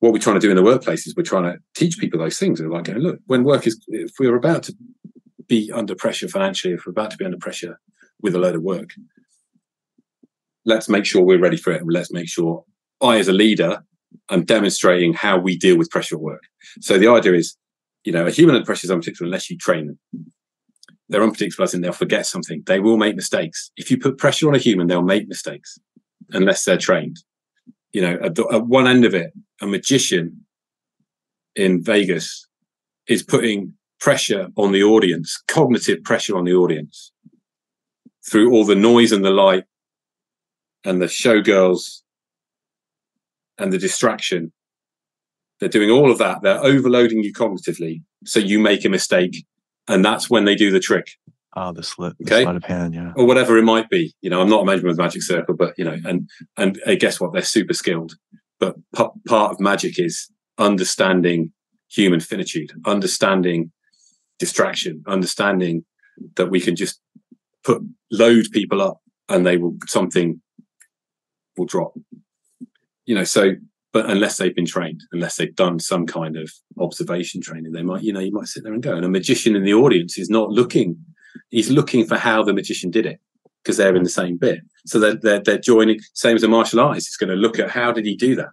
what we're trying to do in the workplace is we're trying to teach people those things. And like, look, when work is, if we're about to be under pressure financially, if we're about to be under pressure with a load of work, let's make sure we're ready for it. And let's make sure I, as a leader, am demonstrating how we deal with pressure at work. So the idea is you know, a human under pressure is unpredictable unless you train them. They're unpredictable as in they'll forget something. They will make mistakes. If you put pressure on a human, they'll make mistakes unless they're trained. You know, at, the, at one end of it, a magician in Vegas is putting pressure on the audience, cognitive pressure on the audience through all the noise and the light and the showgirls and the distraction. They're doing all of that. They're overloading you cognitively. So you make a mistake. And that's when they do the trick. Ah, the slip, the okay? sleight of hand, yeah. Or whatever it might be. You know, I'm not a member of Magic Circle, but, you know, and, and uh, guess what? They're super skilled. But p- part of magic is understanding human finitude, understanding distraction, understanding that we can just put load people up and they will something will drop. You know, so but unless they've been trained, unless they've done some kind of observation training, they might, you know, you might sit there and go. And a magician in the audience is not looking, he's looking for how the magician did it because they're in the same bit. So they're, they're, they're joining, same as a martial artist. He's going to look at how did he do that?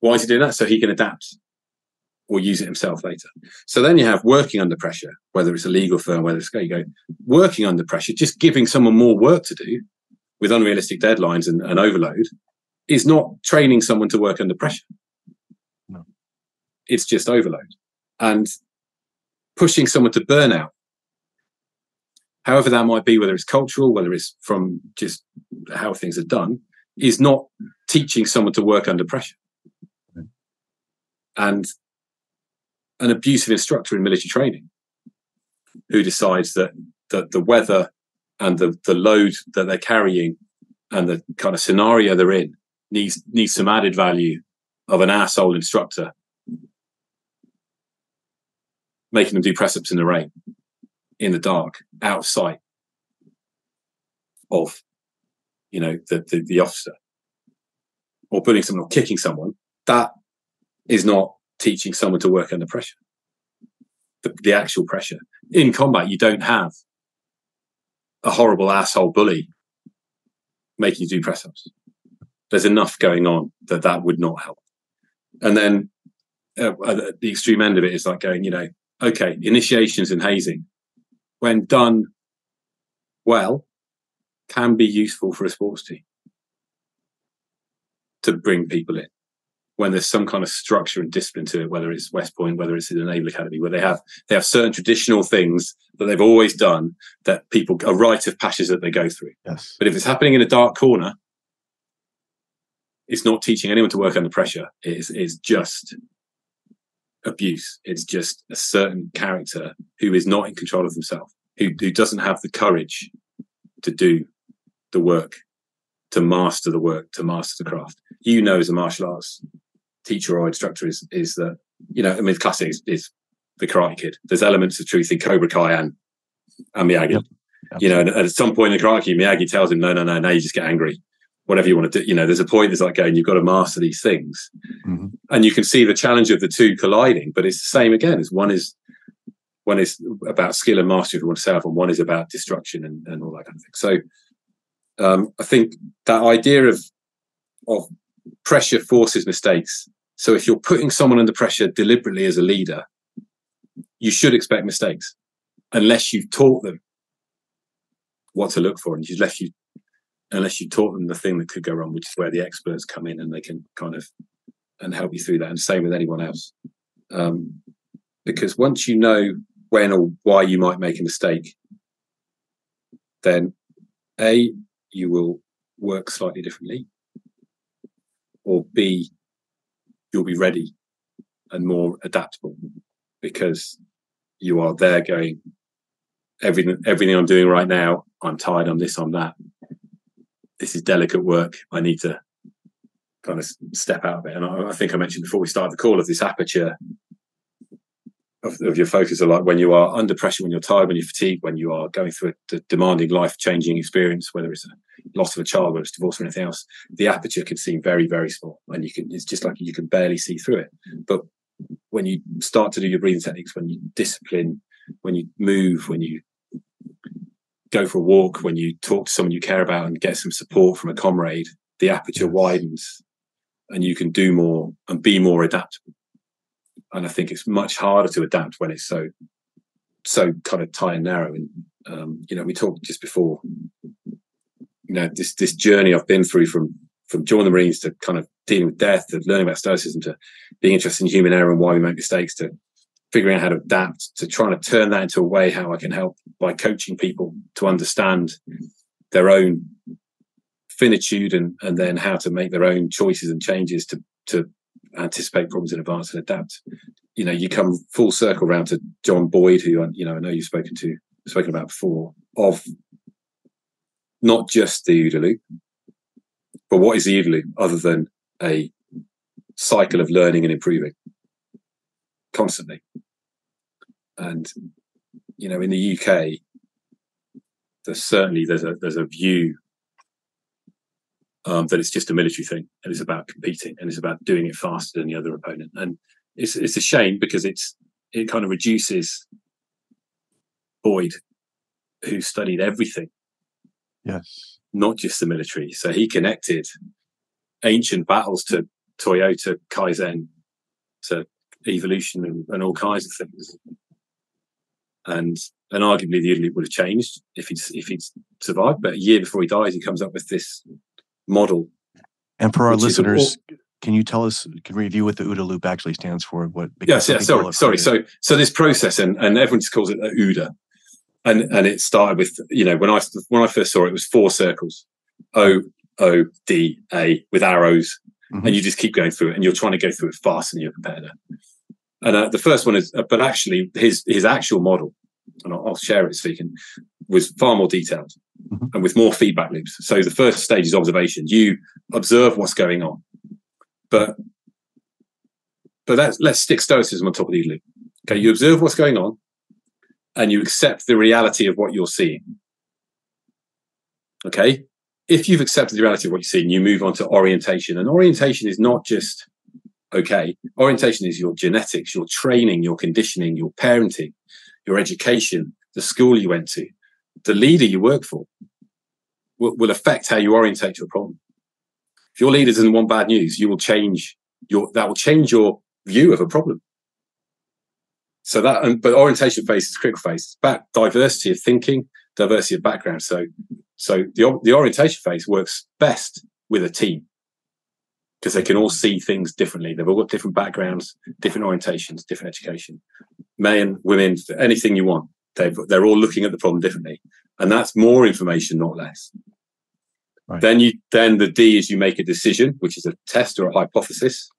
Why is he doing that? So he can adapt or use it himself later. So then you have working under pressure, whether it's a legal firm, whether it's you go working under pressure, just giving someone more work to do with unrealistic deadlines and, and overload is not training someone to work under pressure. No. It's just overload. And pushing someone to burnout, however that might be, whether it's cultural, whether it's from just how things are done, is not teaching someone to work under pressure. And an abusive instructor in military training who decides that that the weather and the, the load that they're carrying and the kind of scenario they're in needs needs some added value of an asshole instructor making them do press ups in the rain, in the dark, out of sight of you know the, the, the officer or putting someone or kicking someone. That is not teaching someone to work under pressure. The, the actual pressure in combat, you don't have a horrible asshole bully making you do press ups there's enough going on that that would not help. And then uh, the extreme end of it is like going, you know, okay, initiations and hazing, when done well, can be useful for a sports team to bring people in when there's some kind of structure and discipline to it, whether it's West Point, whether it's the Naval Academy, where they have they have certain traditional things that they've always done that people a rite of passage that they go through. Yes. But if it's happening in a dark corner, it's not teaching anyone to work under pressure. It's, it's just abuse. It's just a certain character who is not in control of themselves, who, who doesn't have the courage to do the work, to master the work, to master the craft. You know, as a martial arts teacher or instructor, is is that you know, I mean, the classic is, is the Karate Kid. There's elements of truth in Cobra Kai and and Miyagi. Yep. You know, and at some point in the Karate Kid, Miyagi tells him, "No, no, no, now you just get angry." Whatever you want to do. You know, there's a point that's like going, you've got to master these things. Mm-hmm. And you can see the challenge of the two colliding, but it's the same again as one is one is about skill and mastery of oneself, and one is about destruction and, and all that kind of thing. So um, I think that idea of of pressure forces mistakes. So if you're putting someone under pressure deliberately as a leader, you should expect mistakes unless you've taught them what to look for and you've left you unless you taught them the thing that could go wrong, which is where the experts come in and they can kind of and help you through that. And same with anyone else, um, because once you know when or why you might make a mistake, then a you will work slightly differently, or b you'll be ready and more adaptable because you are there going everything everything I'm doing right now. I'm tired. I'm this. I'm that this is delicate work. I need to kind of step out of it. And I, I think I mentioned before we started the call of this aperture of, of, your focus are like when you are under pressure, when you're tired, when you're fatigued, when you are going through a, a demanding life changing experience, whether it's a loss of a child, whether it's divorce or anything else, the aperture can seem very, very small. And you can, it's just like you can barely see through it. But when you start to do your breathing techniques, when you discipline, when you move, when you go for a walk, when you talk to someone you care about and get some support from a comrade, the aperture widens and you can do more and be more adaptable. And I think it's much harder to adapt when it's so, so kind of tight and narrow. And, um, you know, we talked just before, you know, this, this journey I've been through from, from joining the Marines to kind of dealing with death, to learning about stoicism, to being interested in human error and why we make mistakes, to figuring out how to adapt, to trying to turn that into a way how I can help by coaching people to understand their own finitude and, and then how to make their own choices and changes to, to anticipate problems in advance and adapt. You know, you come full circle around to John Boyd, who you know I know you've spoken to, spoken about before, of not just the OODA loop, but what is the OODA loop other than a cycle of learning and improving constantly? And you know, in the UK, there's certainly there's a there's a view um, that it's just a military thing and it's about competing and it's about doing it faster than the other opponent. And it's it's a shame because it's it kind of reduces Boyd, who studied everything. Yes. Not just the military. So he connected ancient battles to Toyota, Kaizen, to evolution and, and all kinds of things. And and arguably the Italy would have changed if he'd if he'd survived. But a year before he dies, he comes up with this model. And for our listeners, all, can you tell us, can review what the OODA loop actually stands for? What? Yes, yeah, sorry, sorry. So, so this process, and, and everyone just calls it OODA, and and it started with you know when I when I first saw it, it was four circles, O O D A with arrows, mm-hmm. and you just keep going through it, and you're trying to go through it faster than your competitor. And uh, the first one is, uh, but actually, his his actual model, and I'll, I'll share it can, was far more detailed mm-hmm. and with more feedback loops. So the first stage is observation. You observe what's going on, but but let's let's stick stoicism on top of the loop. Okay, you observe what's going on, and you accept the reality of what you're seeing. Okay, if you've accepted the reality of what you're seeing, you move on to orientation, and orientation is not just okay. Orientation is your genetics, your training, your conditioning, your parenting, your education, the school you went to, the leader you work for will, will affect how you orientate to a problem. If your leader doesn't want bad news, you will change your, that will change your view of a problem. So that, but orientation phase is critical phase. It's about diversity of thinking, diversity of background. So, so the, the orientation phase works best with a team because they can all see things differently. They've all got different backgrounds, different orientations, different education. Men, women, anything you want. They've, they're all looking at the problem differently, and that's more information, not less. Right. Then you then the D is you make a decision, which is a test or a hypothesis,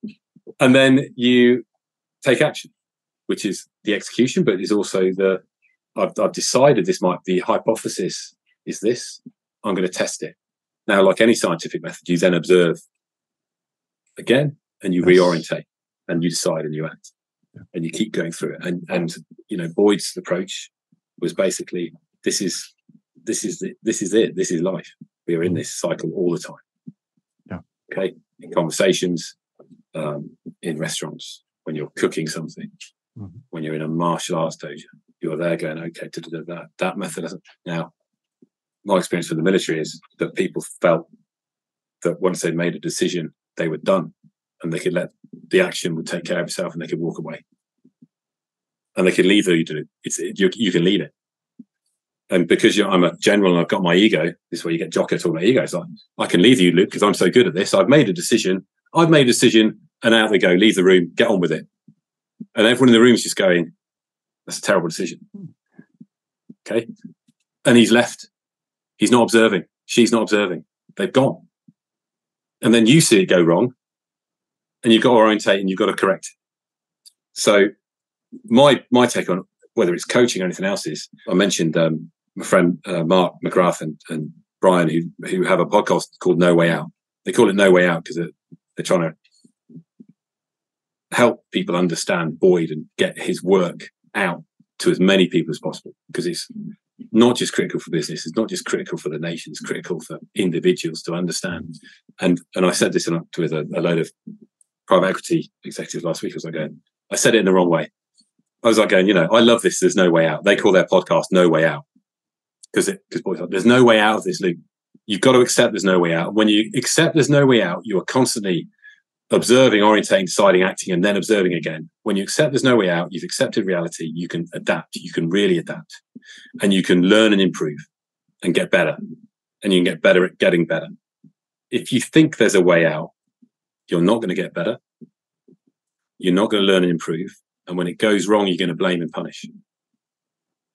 and then you take action, which is the execution, but is also the I've, I've decided this might the hypothesis is this. I'm going to test it. Now, like any scientific method, you then observe again and you yes. reorientate and you decide and you act yeah. and you keep going through it. And and you know Boyd's approach was basically this is this is the, this is it. This is life. We are in this cycle all the time. Yeah. Okay. In conversations, um, in restaurants, when you're cooking something, mm-hmm. when you're in a martial arts dojo, you're there going, okay, that that method. Now, my experience from the military is that people felt that once they made a decision, they were done, and they could let the action would take care of itself, and they could walk away, and they could leave the do. It's you, you can lead it and because I'm a general and I've got my ego, this is where you get Jocko talking about ego. It's like, I can leave you, Luke, because I'm so good at this. I've made a decision. I've made a decision, and out they go. Leave the room. Get on with it. And everyone in the room is just going, "That's a terrible decision." Okay, and he's left. He's not observing. She's not observing. They've gone, and then you see it go wrong, and you've got to orientate and you've got to correct. So, my my take on whether it's coaching or anything else is I mentioned um, my friend uh, Mark McGrath and, and Brian who who have a podcast called No Way Out. They call it No Way Out because they're, they're trying to help people understand Boyd and get his work out to as many people as possible because it's not just critical for business it's not just critical for the nation it's critical for individuals to understand and and i said this with a, a load of private equity executives last week I was like going i said it in the wrong way I was like going, you know, I love this. There's no way out. They call their podcast "No Way Out" because because Boyd, there's no way out of this loop. You've got to accept there's no way out. When you accept there's no way out, you are constantly observing, orientating, deciding, acting, and then observing again. When you accept there's no way out, you've accepted reality. You can adapt. You can really adapt, and you can learn and improve and get better, and you can get better at getting better. If you think there's a way out, you're not going to get better. You're not going to learn and improve. And when it goes wrong, you're going to blame and punish.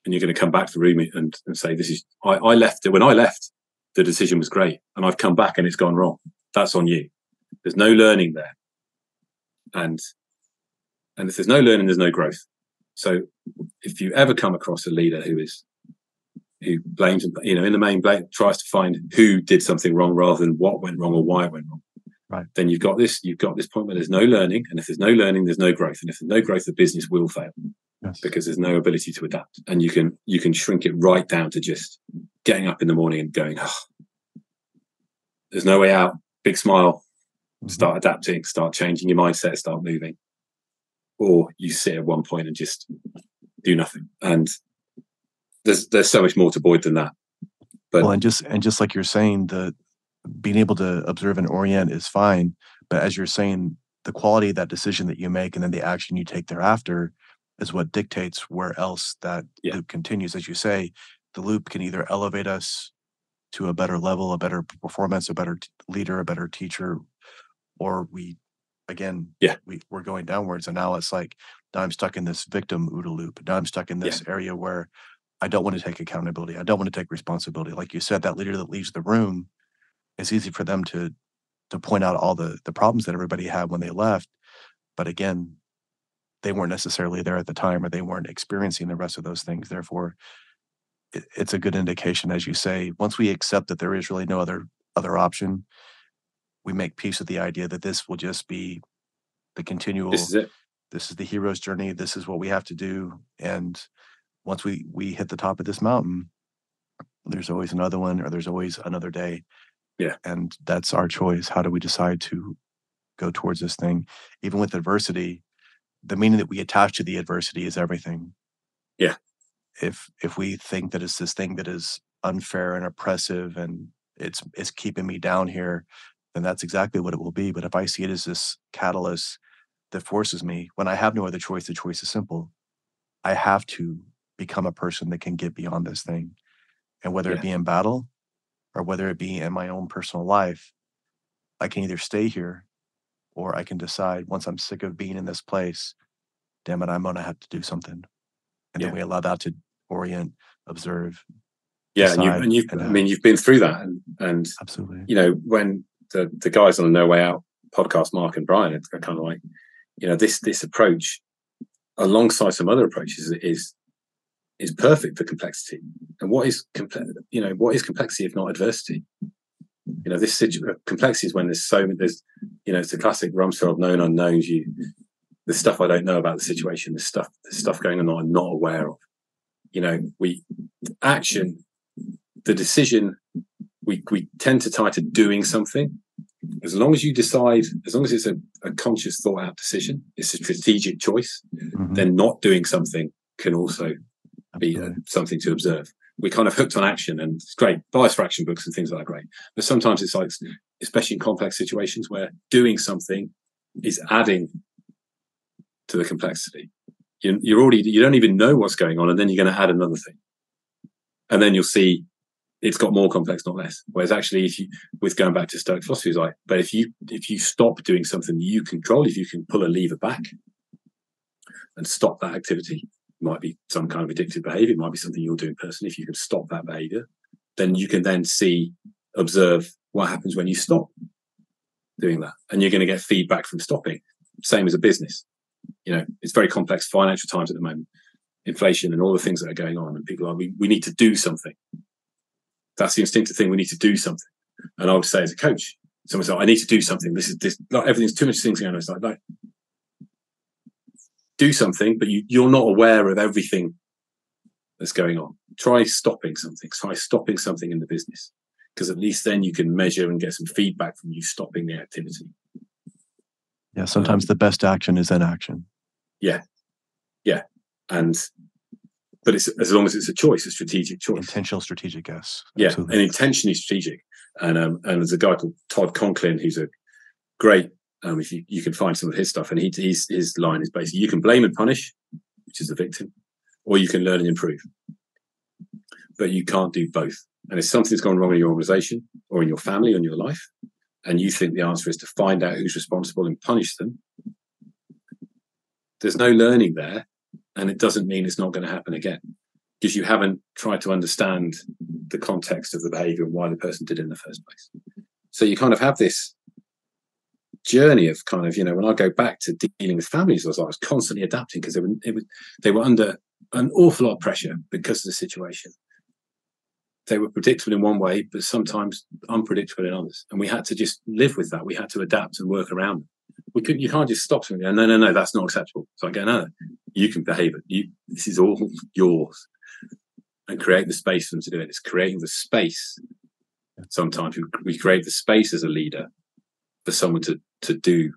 And you're going to come back to the room and, and say, this is, I, I left it. When I left, the decision was great. And I've come back and it's gone wrong. That's on you. There's no learning there. And, and if there's no learning, there's no growth. So if you ever come across a leader who is who blames, you know, in the main, blame, tries to find who did something wrong rather than what went wrong or why it went wrong. Right. Then you've got this, you've got this point where there's no learning, and if there's no learning, there's no growth, and if there's no growth, the business will fail Yes. because there's no ability to adapt, and you can you can shrink it right down to just getting up in the morning and going, oh, there's no way out. Big smile, Mhm. start adapting, start changing your mindset, start moving, or you sit at one point and just do nothing. And there's there's so much more to Boyd than that. But well, and just and just like you're saying, the being able to observe and orient is fine, but as you're saying, the quality of that decision that you make and then the action you take thereafter is what dictates where else that Yeah. loop continues. As you say, the loop can either elevate us to a better level, a better performance, a better t- leader, a better teacher, or we again, Yeah. we, we're going downwards. And now it's like now I'm stuck in this victim OODA loop. Now I'm stuck in Yeah. this area where I don't want to take accountability. I don't want to take responsibility. Like you said, that leader that leaves the room, it's easy for them to to point out all the the problems that everybody had when they left. But again, they weren't necessarily there at the time or they weren't experiencing the rest of those things. Therefore, it, it's a good indication, as you say, once we accept that there is really no other other option, we make peace with the idea that this will just be the continual this is it. this is the hero's journey this is what we have to do and once we we hit the top of this mountain there's always another one or there's always another day Yeah. and that's our choice how do we decide to go towards this thing even with adversity the meaning that we attach to the adversity is everything Yeah. if if we think that it's this thing that is unfair and oppressive and it's it's keeping me down here then that's exactly what it will be but if i see it as this catalyst that forces me when I have no other choice, the choice is simple. I have to become a person that can get beyond this thing. And whether Yeah. it be in battle or whether it be in my own personal life, I can either stay here or I can decide once I'm sick of being in this place, damn it, I'm going to have to do something. And Yeah. then we allow that to orient, observe. Yeah, and, you, decide and you've, and I mean, you've been through that, and, and Absolutely. you know, when the the guys on the No Way Out podcast, Mark and Brian, are, kind of like, you know, this this approach, alongside some other approaches, is is perfect for complexity. And what is complex? You know, what is complexity if not adversity? You know, this situ- complexity is when there's so. There's, you know, it's the classic Rumsfeld known unknowns. You, the stuff I don't know about the situation, the stuff, the stuff going on that I'm not aware of. You know, we action, the decision we we tend to tie to doing something. As long as you decide, as long as it's a, a conscious, thought out decision, it's a strategic choice. Mhm. Then not doing something can also be uh, something to observe. We're kind of hooked on action, and it's great. Bias for action books and things like that, are great. But sometimes it's like, especially in complex situations, where doing something is adding to the complexity. You, you're already you don't even know what's going on, and then you're going to add another thing, and then you'll see it's got more complex, not less. Whereas actually, if you with going back to Stoic philosophy, like, but if you if you stop doing something you control, if you can pull a lever back and stop that activity, it might be some kind of addictive behavior, it might be something you're doing personally. If you can stop that behavior, then you can then see, observe what happens when you stop doing that, and you're going to get feedback from stopping. Same as a business, you know, it's very complex financial times at the moment, inflation and all the things that are going on, and people are we we need to do something that's the instinctive thing. We need to do something. And I would say as a coach, someone said, I need to do something. This is this, like everything's too much things going on. It's like, like do something, but you, you're not aware of everything that's going on. Try stopping something. Try stopping something in the business because at least then you can measure and get some feedback from you stopping the activity. Yeah. Sometimes the best action is inaction. Yeah, yeah, and, but it's as long as it's a choice, a strategic choice. Intentional, strategic, yes. Yeah, Absolutely. and intentionally strategic. And um, and there's a guy called Todd Conklin who's a great. Um, if you, you can find some of his stuff, and he he's, his line is basically you can blame and punish, which is the victim, or you can learn and improve. But you can't do both. And if something's gone wrong in your organization or in your family or in your life, and you think the answer is to find out who's responsible and punish them, there's no learning there. And it doesn't mean it's not going to happen again because you haven't tried to understand the context of the behavior and why the person did it in the first place. So you kind of have this journey of kind of, you know, when I go back to dealing with families, I was, I was constantly adapting because they were, was, they were under an awful lot of pressure because of the situation. They were predictable in one way, but sometimes unpredictable in others. And we had to just live with that. We had to adapt and work around them. We couldn't, you can't just stop something. No, no, no, that's not acceptable. So I go, no, you can behave it. You, this is all yours and create the space for them to do it. It's creating the space. Sometimes we, we create the space as a leader for someone to to do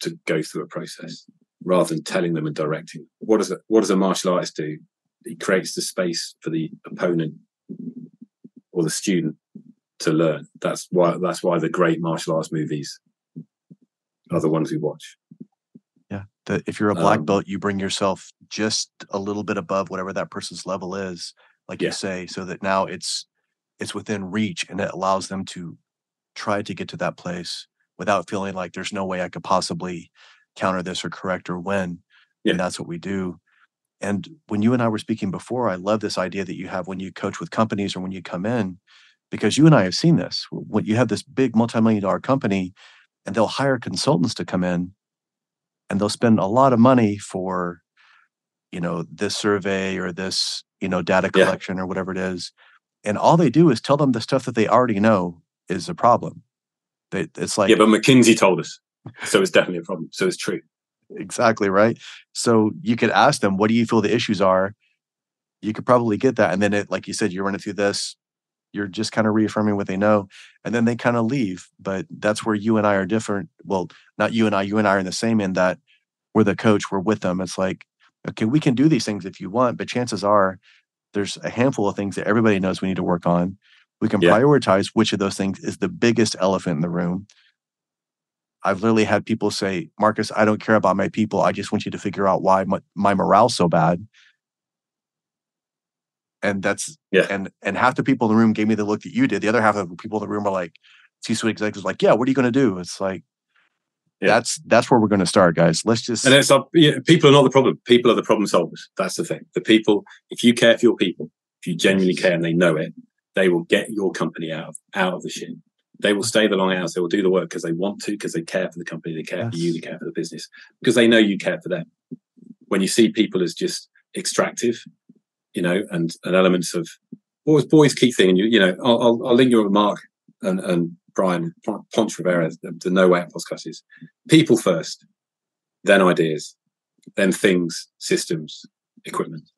to go through a process rather than telling them and directing. What does a, what does a martial artist do? He creates the space for the opponent or the student to learn. That's why that's why the great martial arts movies are the ones we watch. Yeah, that if you're a black um, belt, you bring yourself just a little bit above whatever that person's level is, like yeah. you say, so that now it's it's within reach and it allows them to try to get to that place without feeling like there's no way I could possibly counter this or correct or win. Yeah. And that's what we do. And when you and I were speaking before, I love this idea that you have when you coach with companies or when you come in, because you and I have seen this. When you have this big multi-million dollar company and they'll hire consultants to come in and they'll spend a lot of money for, you know, this survey or this, you know, data collection yeah. or whatever it is. And all they do is tell them the stuff that they already know is a problem. They, it's like yeah, but McKinsey told us, so it's definitely a problem. So it's true. Exactly right. So you could ask them, "What do you feel the issues are?" You could probably get that, and then it, like you said, you're running through this. You're just kind of reaffirming what they know, and then they kind of leave. But that's where you and I are different. Well, not you and I. You and I are in the same in that we're the coach. We're with them. It's like, okay, we can do these things if you want, but chances are there's a handful of things that everybody knows we need to work on. We can yeah. prioritize which of those things is the biggest elephant in the room. I've literally had people say, Marcus, I don't care about my people. I just want you to figure out why my, my morale's so bad. And that's yeah. And and half the people in the room gave me the look that you did. The other half of the people in the room are like, C-suite executives, like, yeah, what are you going to do? It's like, yeah. that's that's where we're going to start, guys. Let's just and it's up. Yeah, people are not the problem. People are the problem solvers. That's the thing. The people. If you care for your people, if you genuinely care and they know it, they will get your company out of out of the shit. They will stay the long hours. They will do the work because they want to, because they care for the company, they care yes. for you, they care for the business, because they know you care for them. When you see people as just extractive, you know, and, and elements of what was Boyd's key thing, and you, you know, I'll, I'll, I'll link you with Mark and, and Brian Ponch Rivera, the, the No Way Out podcast is people first, then ideas, then things, systems, equipment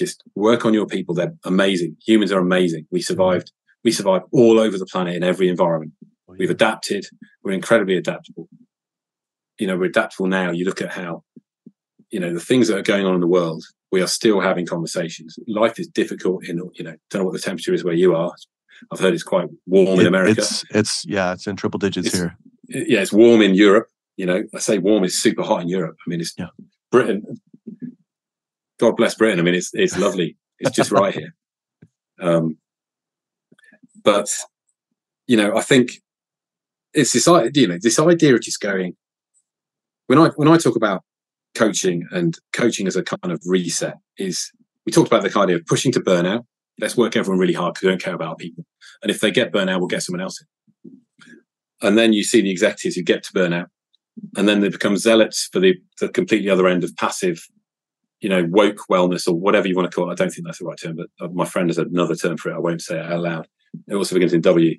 just work on your people. They're amazing. Humans are amazing. We survived. We survive all over the planet in every environment. Oh, We've adapted. We're incredibly adaptable. You know, we're adaptable now. You look at how, you know, the things that are going on in the world, we are still having conversations. Life is difficult in, you know, don't know what the temperature is where you are. I've heard it's quite warm it, in America. It's, it's, yeah, it's in triple digits it's, here. Yeah, it's warm in Europe. You know, I say warm is super hot in Europe. I mean, it's yeah. Britain, God bless Britain. I mean, it's it's lovely. It's just right here. (laughs) Um, but you know, I think it's this you know this idea of just going when I when I talk about coaching and coaching as a kind of reset is we talked about the idea of pushing to burnout. Let's work everyone really hard because we don't care about people. And if they get burnout, we'll get someone else in. And then you see the executives who get to burnout, and then they become zealots for the, the completely other end of passive you know, woke wellness or whatever you want to call it. I don't think that's the right term, but uh, my friend has another term for it. I won't say it out loud. It also begins in W,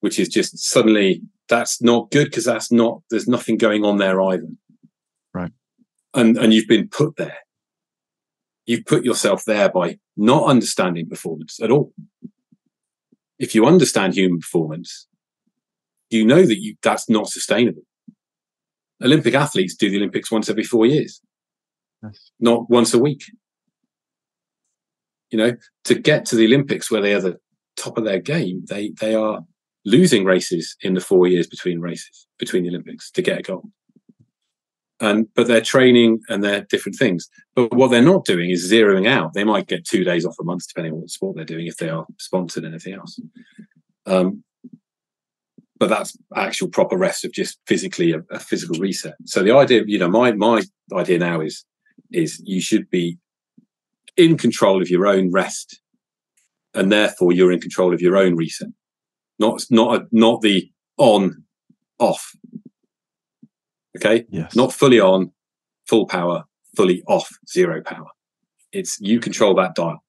which is just suddenly that's not good because that's not, there's nothing going on there either. And, and you've been put there. You've put yourself there by not understanding performance at all. If you understand human performance, you know that you, that's not sustainable. Olympic athletes do the Olympics once every four years yes. not once a week. You know, to get to the Olympics where they are the top of their game, they they are losing races in the four years between races between the Olympics to get a gold. And but they're training and they're different things. But what they're not doing is zeroing out. They might get two days off a month, depending on what sport they're doing, if they are sponsored anything else. Um, but that's actual proper rest of just physically a, a physical reset. So the idea, you know, my my idea now is is you should be in control of your own rest, and therefore you're in control of your own reset. Not not a, not the on off. Okay, Yes. not fully on, full power, fully off, zero power. It's you control that dial.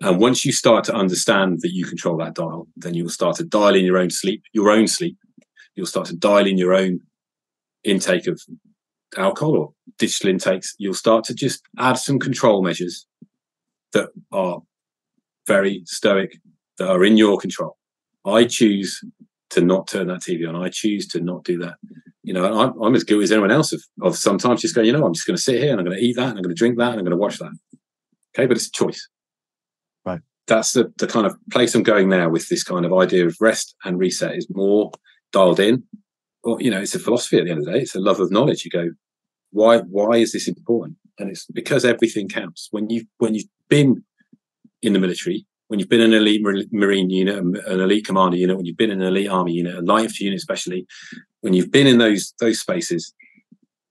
And once you start to understand that you control that dial, then you'll start to dial in your own sleep, your own sleep. You'll start to dial in your own intake of alcohol or digital intakes. You'll start to just add some control measures that are very stoic, that are in your control. I choose to not turn that TV on. I choose to not do that. You know, I'm, I'm as guilty as anyone else of, of sometimes just going, you know, I'm just going to sit here and I'm going to eat that and I'm going to drink that and I'm going to watch that. Okay, but it's a choice. Right. That's the, the kind of place I'm going now with this kind of idea of rest and reset is more dialed in. Well, you know, it's a philosophy at the end of the day. It's a love of knowledge. You go, why why is this important? And it's because everything counts. When you when you've been in the military, when you've been an elite marine unit, um, an elite commando unit, when you've been in an elite army unit, a infantry unit, especially, when you've been in those those spaces,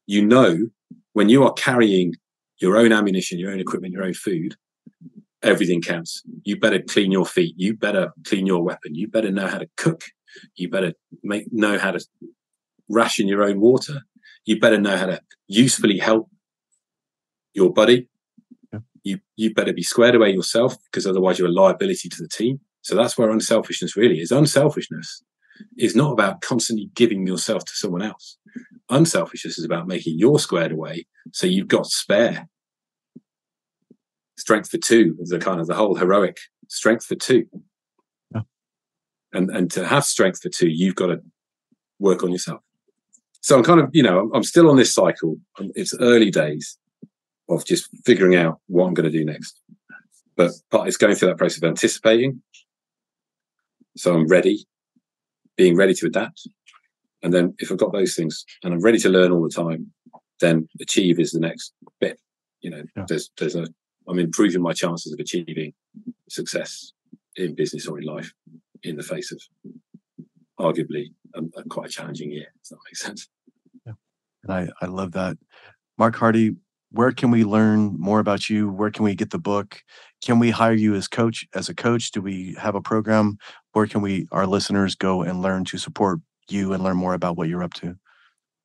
you know when you are carrying your own ammunition, your own equipment, your own food, everything counts. You better clean your feet. You better clean your weapon. You better know how to cook. You better make know how to ration your own water. You better know how to usefully help your buddy. Yeah. You you better be squared away yourself because otherwise you're a liability to the team. So that's where unselfishness really is. Unselfishness is not about constantly giving yourself to someone else. Unselfishness is about making your squared away so you've got spare. Strength for two is the kind of the whole heroic strength for two. Yeah. And and to have strength for two, you've got to work on yourself. So I'm kind of, you know, I'm, I'm still on this cycle. Um, it's early days of just figuring out what I'm going to do next. But part it's going through that process of anticipating. So I'm ready, being ready to adapt. And then if I've got those things and I'm ready to learn all the time, then achieve is the next bit. You know, Yeah. there's there's a I'm improving my chances of achieving success in business or in life in the face of arguably a, a quite a challenging year. Does that make sense? And I, I love that. Mark Hardie, where can we learn more about you? Where can we get the book? Can we hire you as coach as a coach? Do we have a program? Where can we our listeners go and learn to support you and learn more about what you're up to?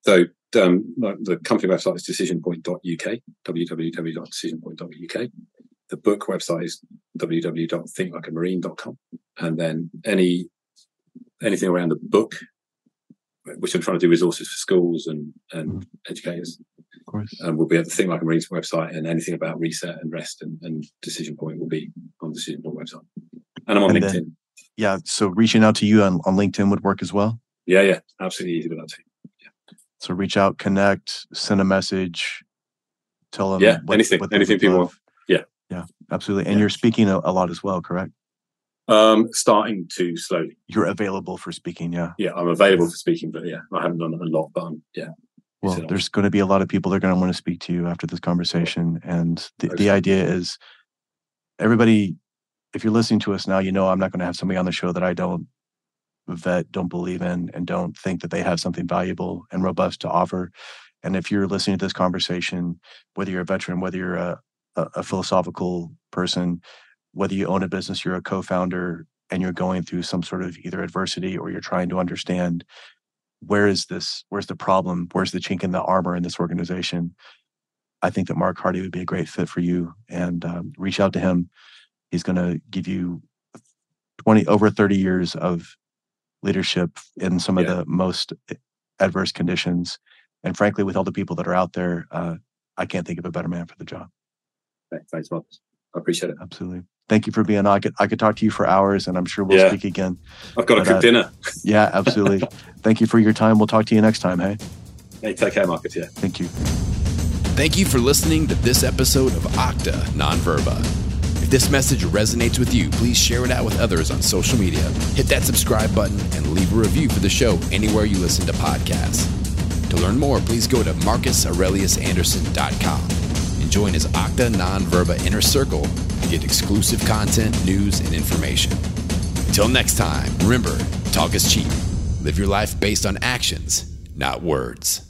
So um, the company website is decisionpoint.uk, www.decisionpoint.uk. The book website is www.thinklikeamarine.com. And then any anything around the book, which I'm trying to do resources for schools and, and Mhm. educators, course. we'll be at the Think Like a Marines website. And anything about reset and rest and, and Decision Point will be on the Decision Point website. And I'm on And LinkedIn. then- Yeah. So reaching out to you on, on LinkedIn would work as well. yeah, yeah, absolutely easy with that too. So reach out, connect, send a message, tell them Yeah, what, anything- what anything people want. Yeah. Yeah, absolutely. And Yeah. you're speaking a, a lot as well, correct? Um, starting to slowly. You're available for speaking. Yeah. yeah, I'm available for speaking, but yeah, I haven't done a lot, but I'm, yeah. Well, there's going to be a lot of people that are going to want to speak to you after this conversation. And the, the idea is everybody, if you're listening to us now, you know I'm not going to have somebody on the show that I don't vet, don't believe in, and don't think that they have something valuable and robust to offer. And if you're listening to this conversation, whether you're a veteran, whether you're a, a, a philosophical person, whether you own a business, you're a co-founder, and you're going through some sort of either adversity or you're trying to understand where is this where's the problem? Where's the chink in the armor in this organization? I think that mark hardie would be a great fit for you and um, reach out to him. He's going to give you 20 over 30 years of leadership in some of the most adverse conditions. And frankly with all the people that are out there uh, i can't think of a better man for the job. Thanks, Thanks, Marcus. I appreciate it. absolutely thank you for being on i could i could talk to you for hours and i'm sure we'll Yeah. speak again I've got to But, cook uh, dinner. (laughs) yeah absolutely thank you for your time we'll talk to you next time hey Hey, take care, Marcus. Yeah. thank you Thank you for listening to this episode of Octa Nonverba. If this message resonates with you, please share it out with others on social media. Hit that subscribe button and leave a review for the show anywhere you listen to podcasts. To learn more, please go to marcusaureliusanderson.com join his Acta Non Verba Inner Circle to get exclusive content, news, and information. Until next time, remember, Talk is cheap. Live your life based on actions, not words.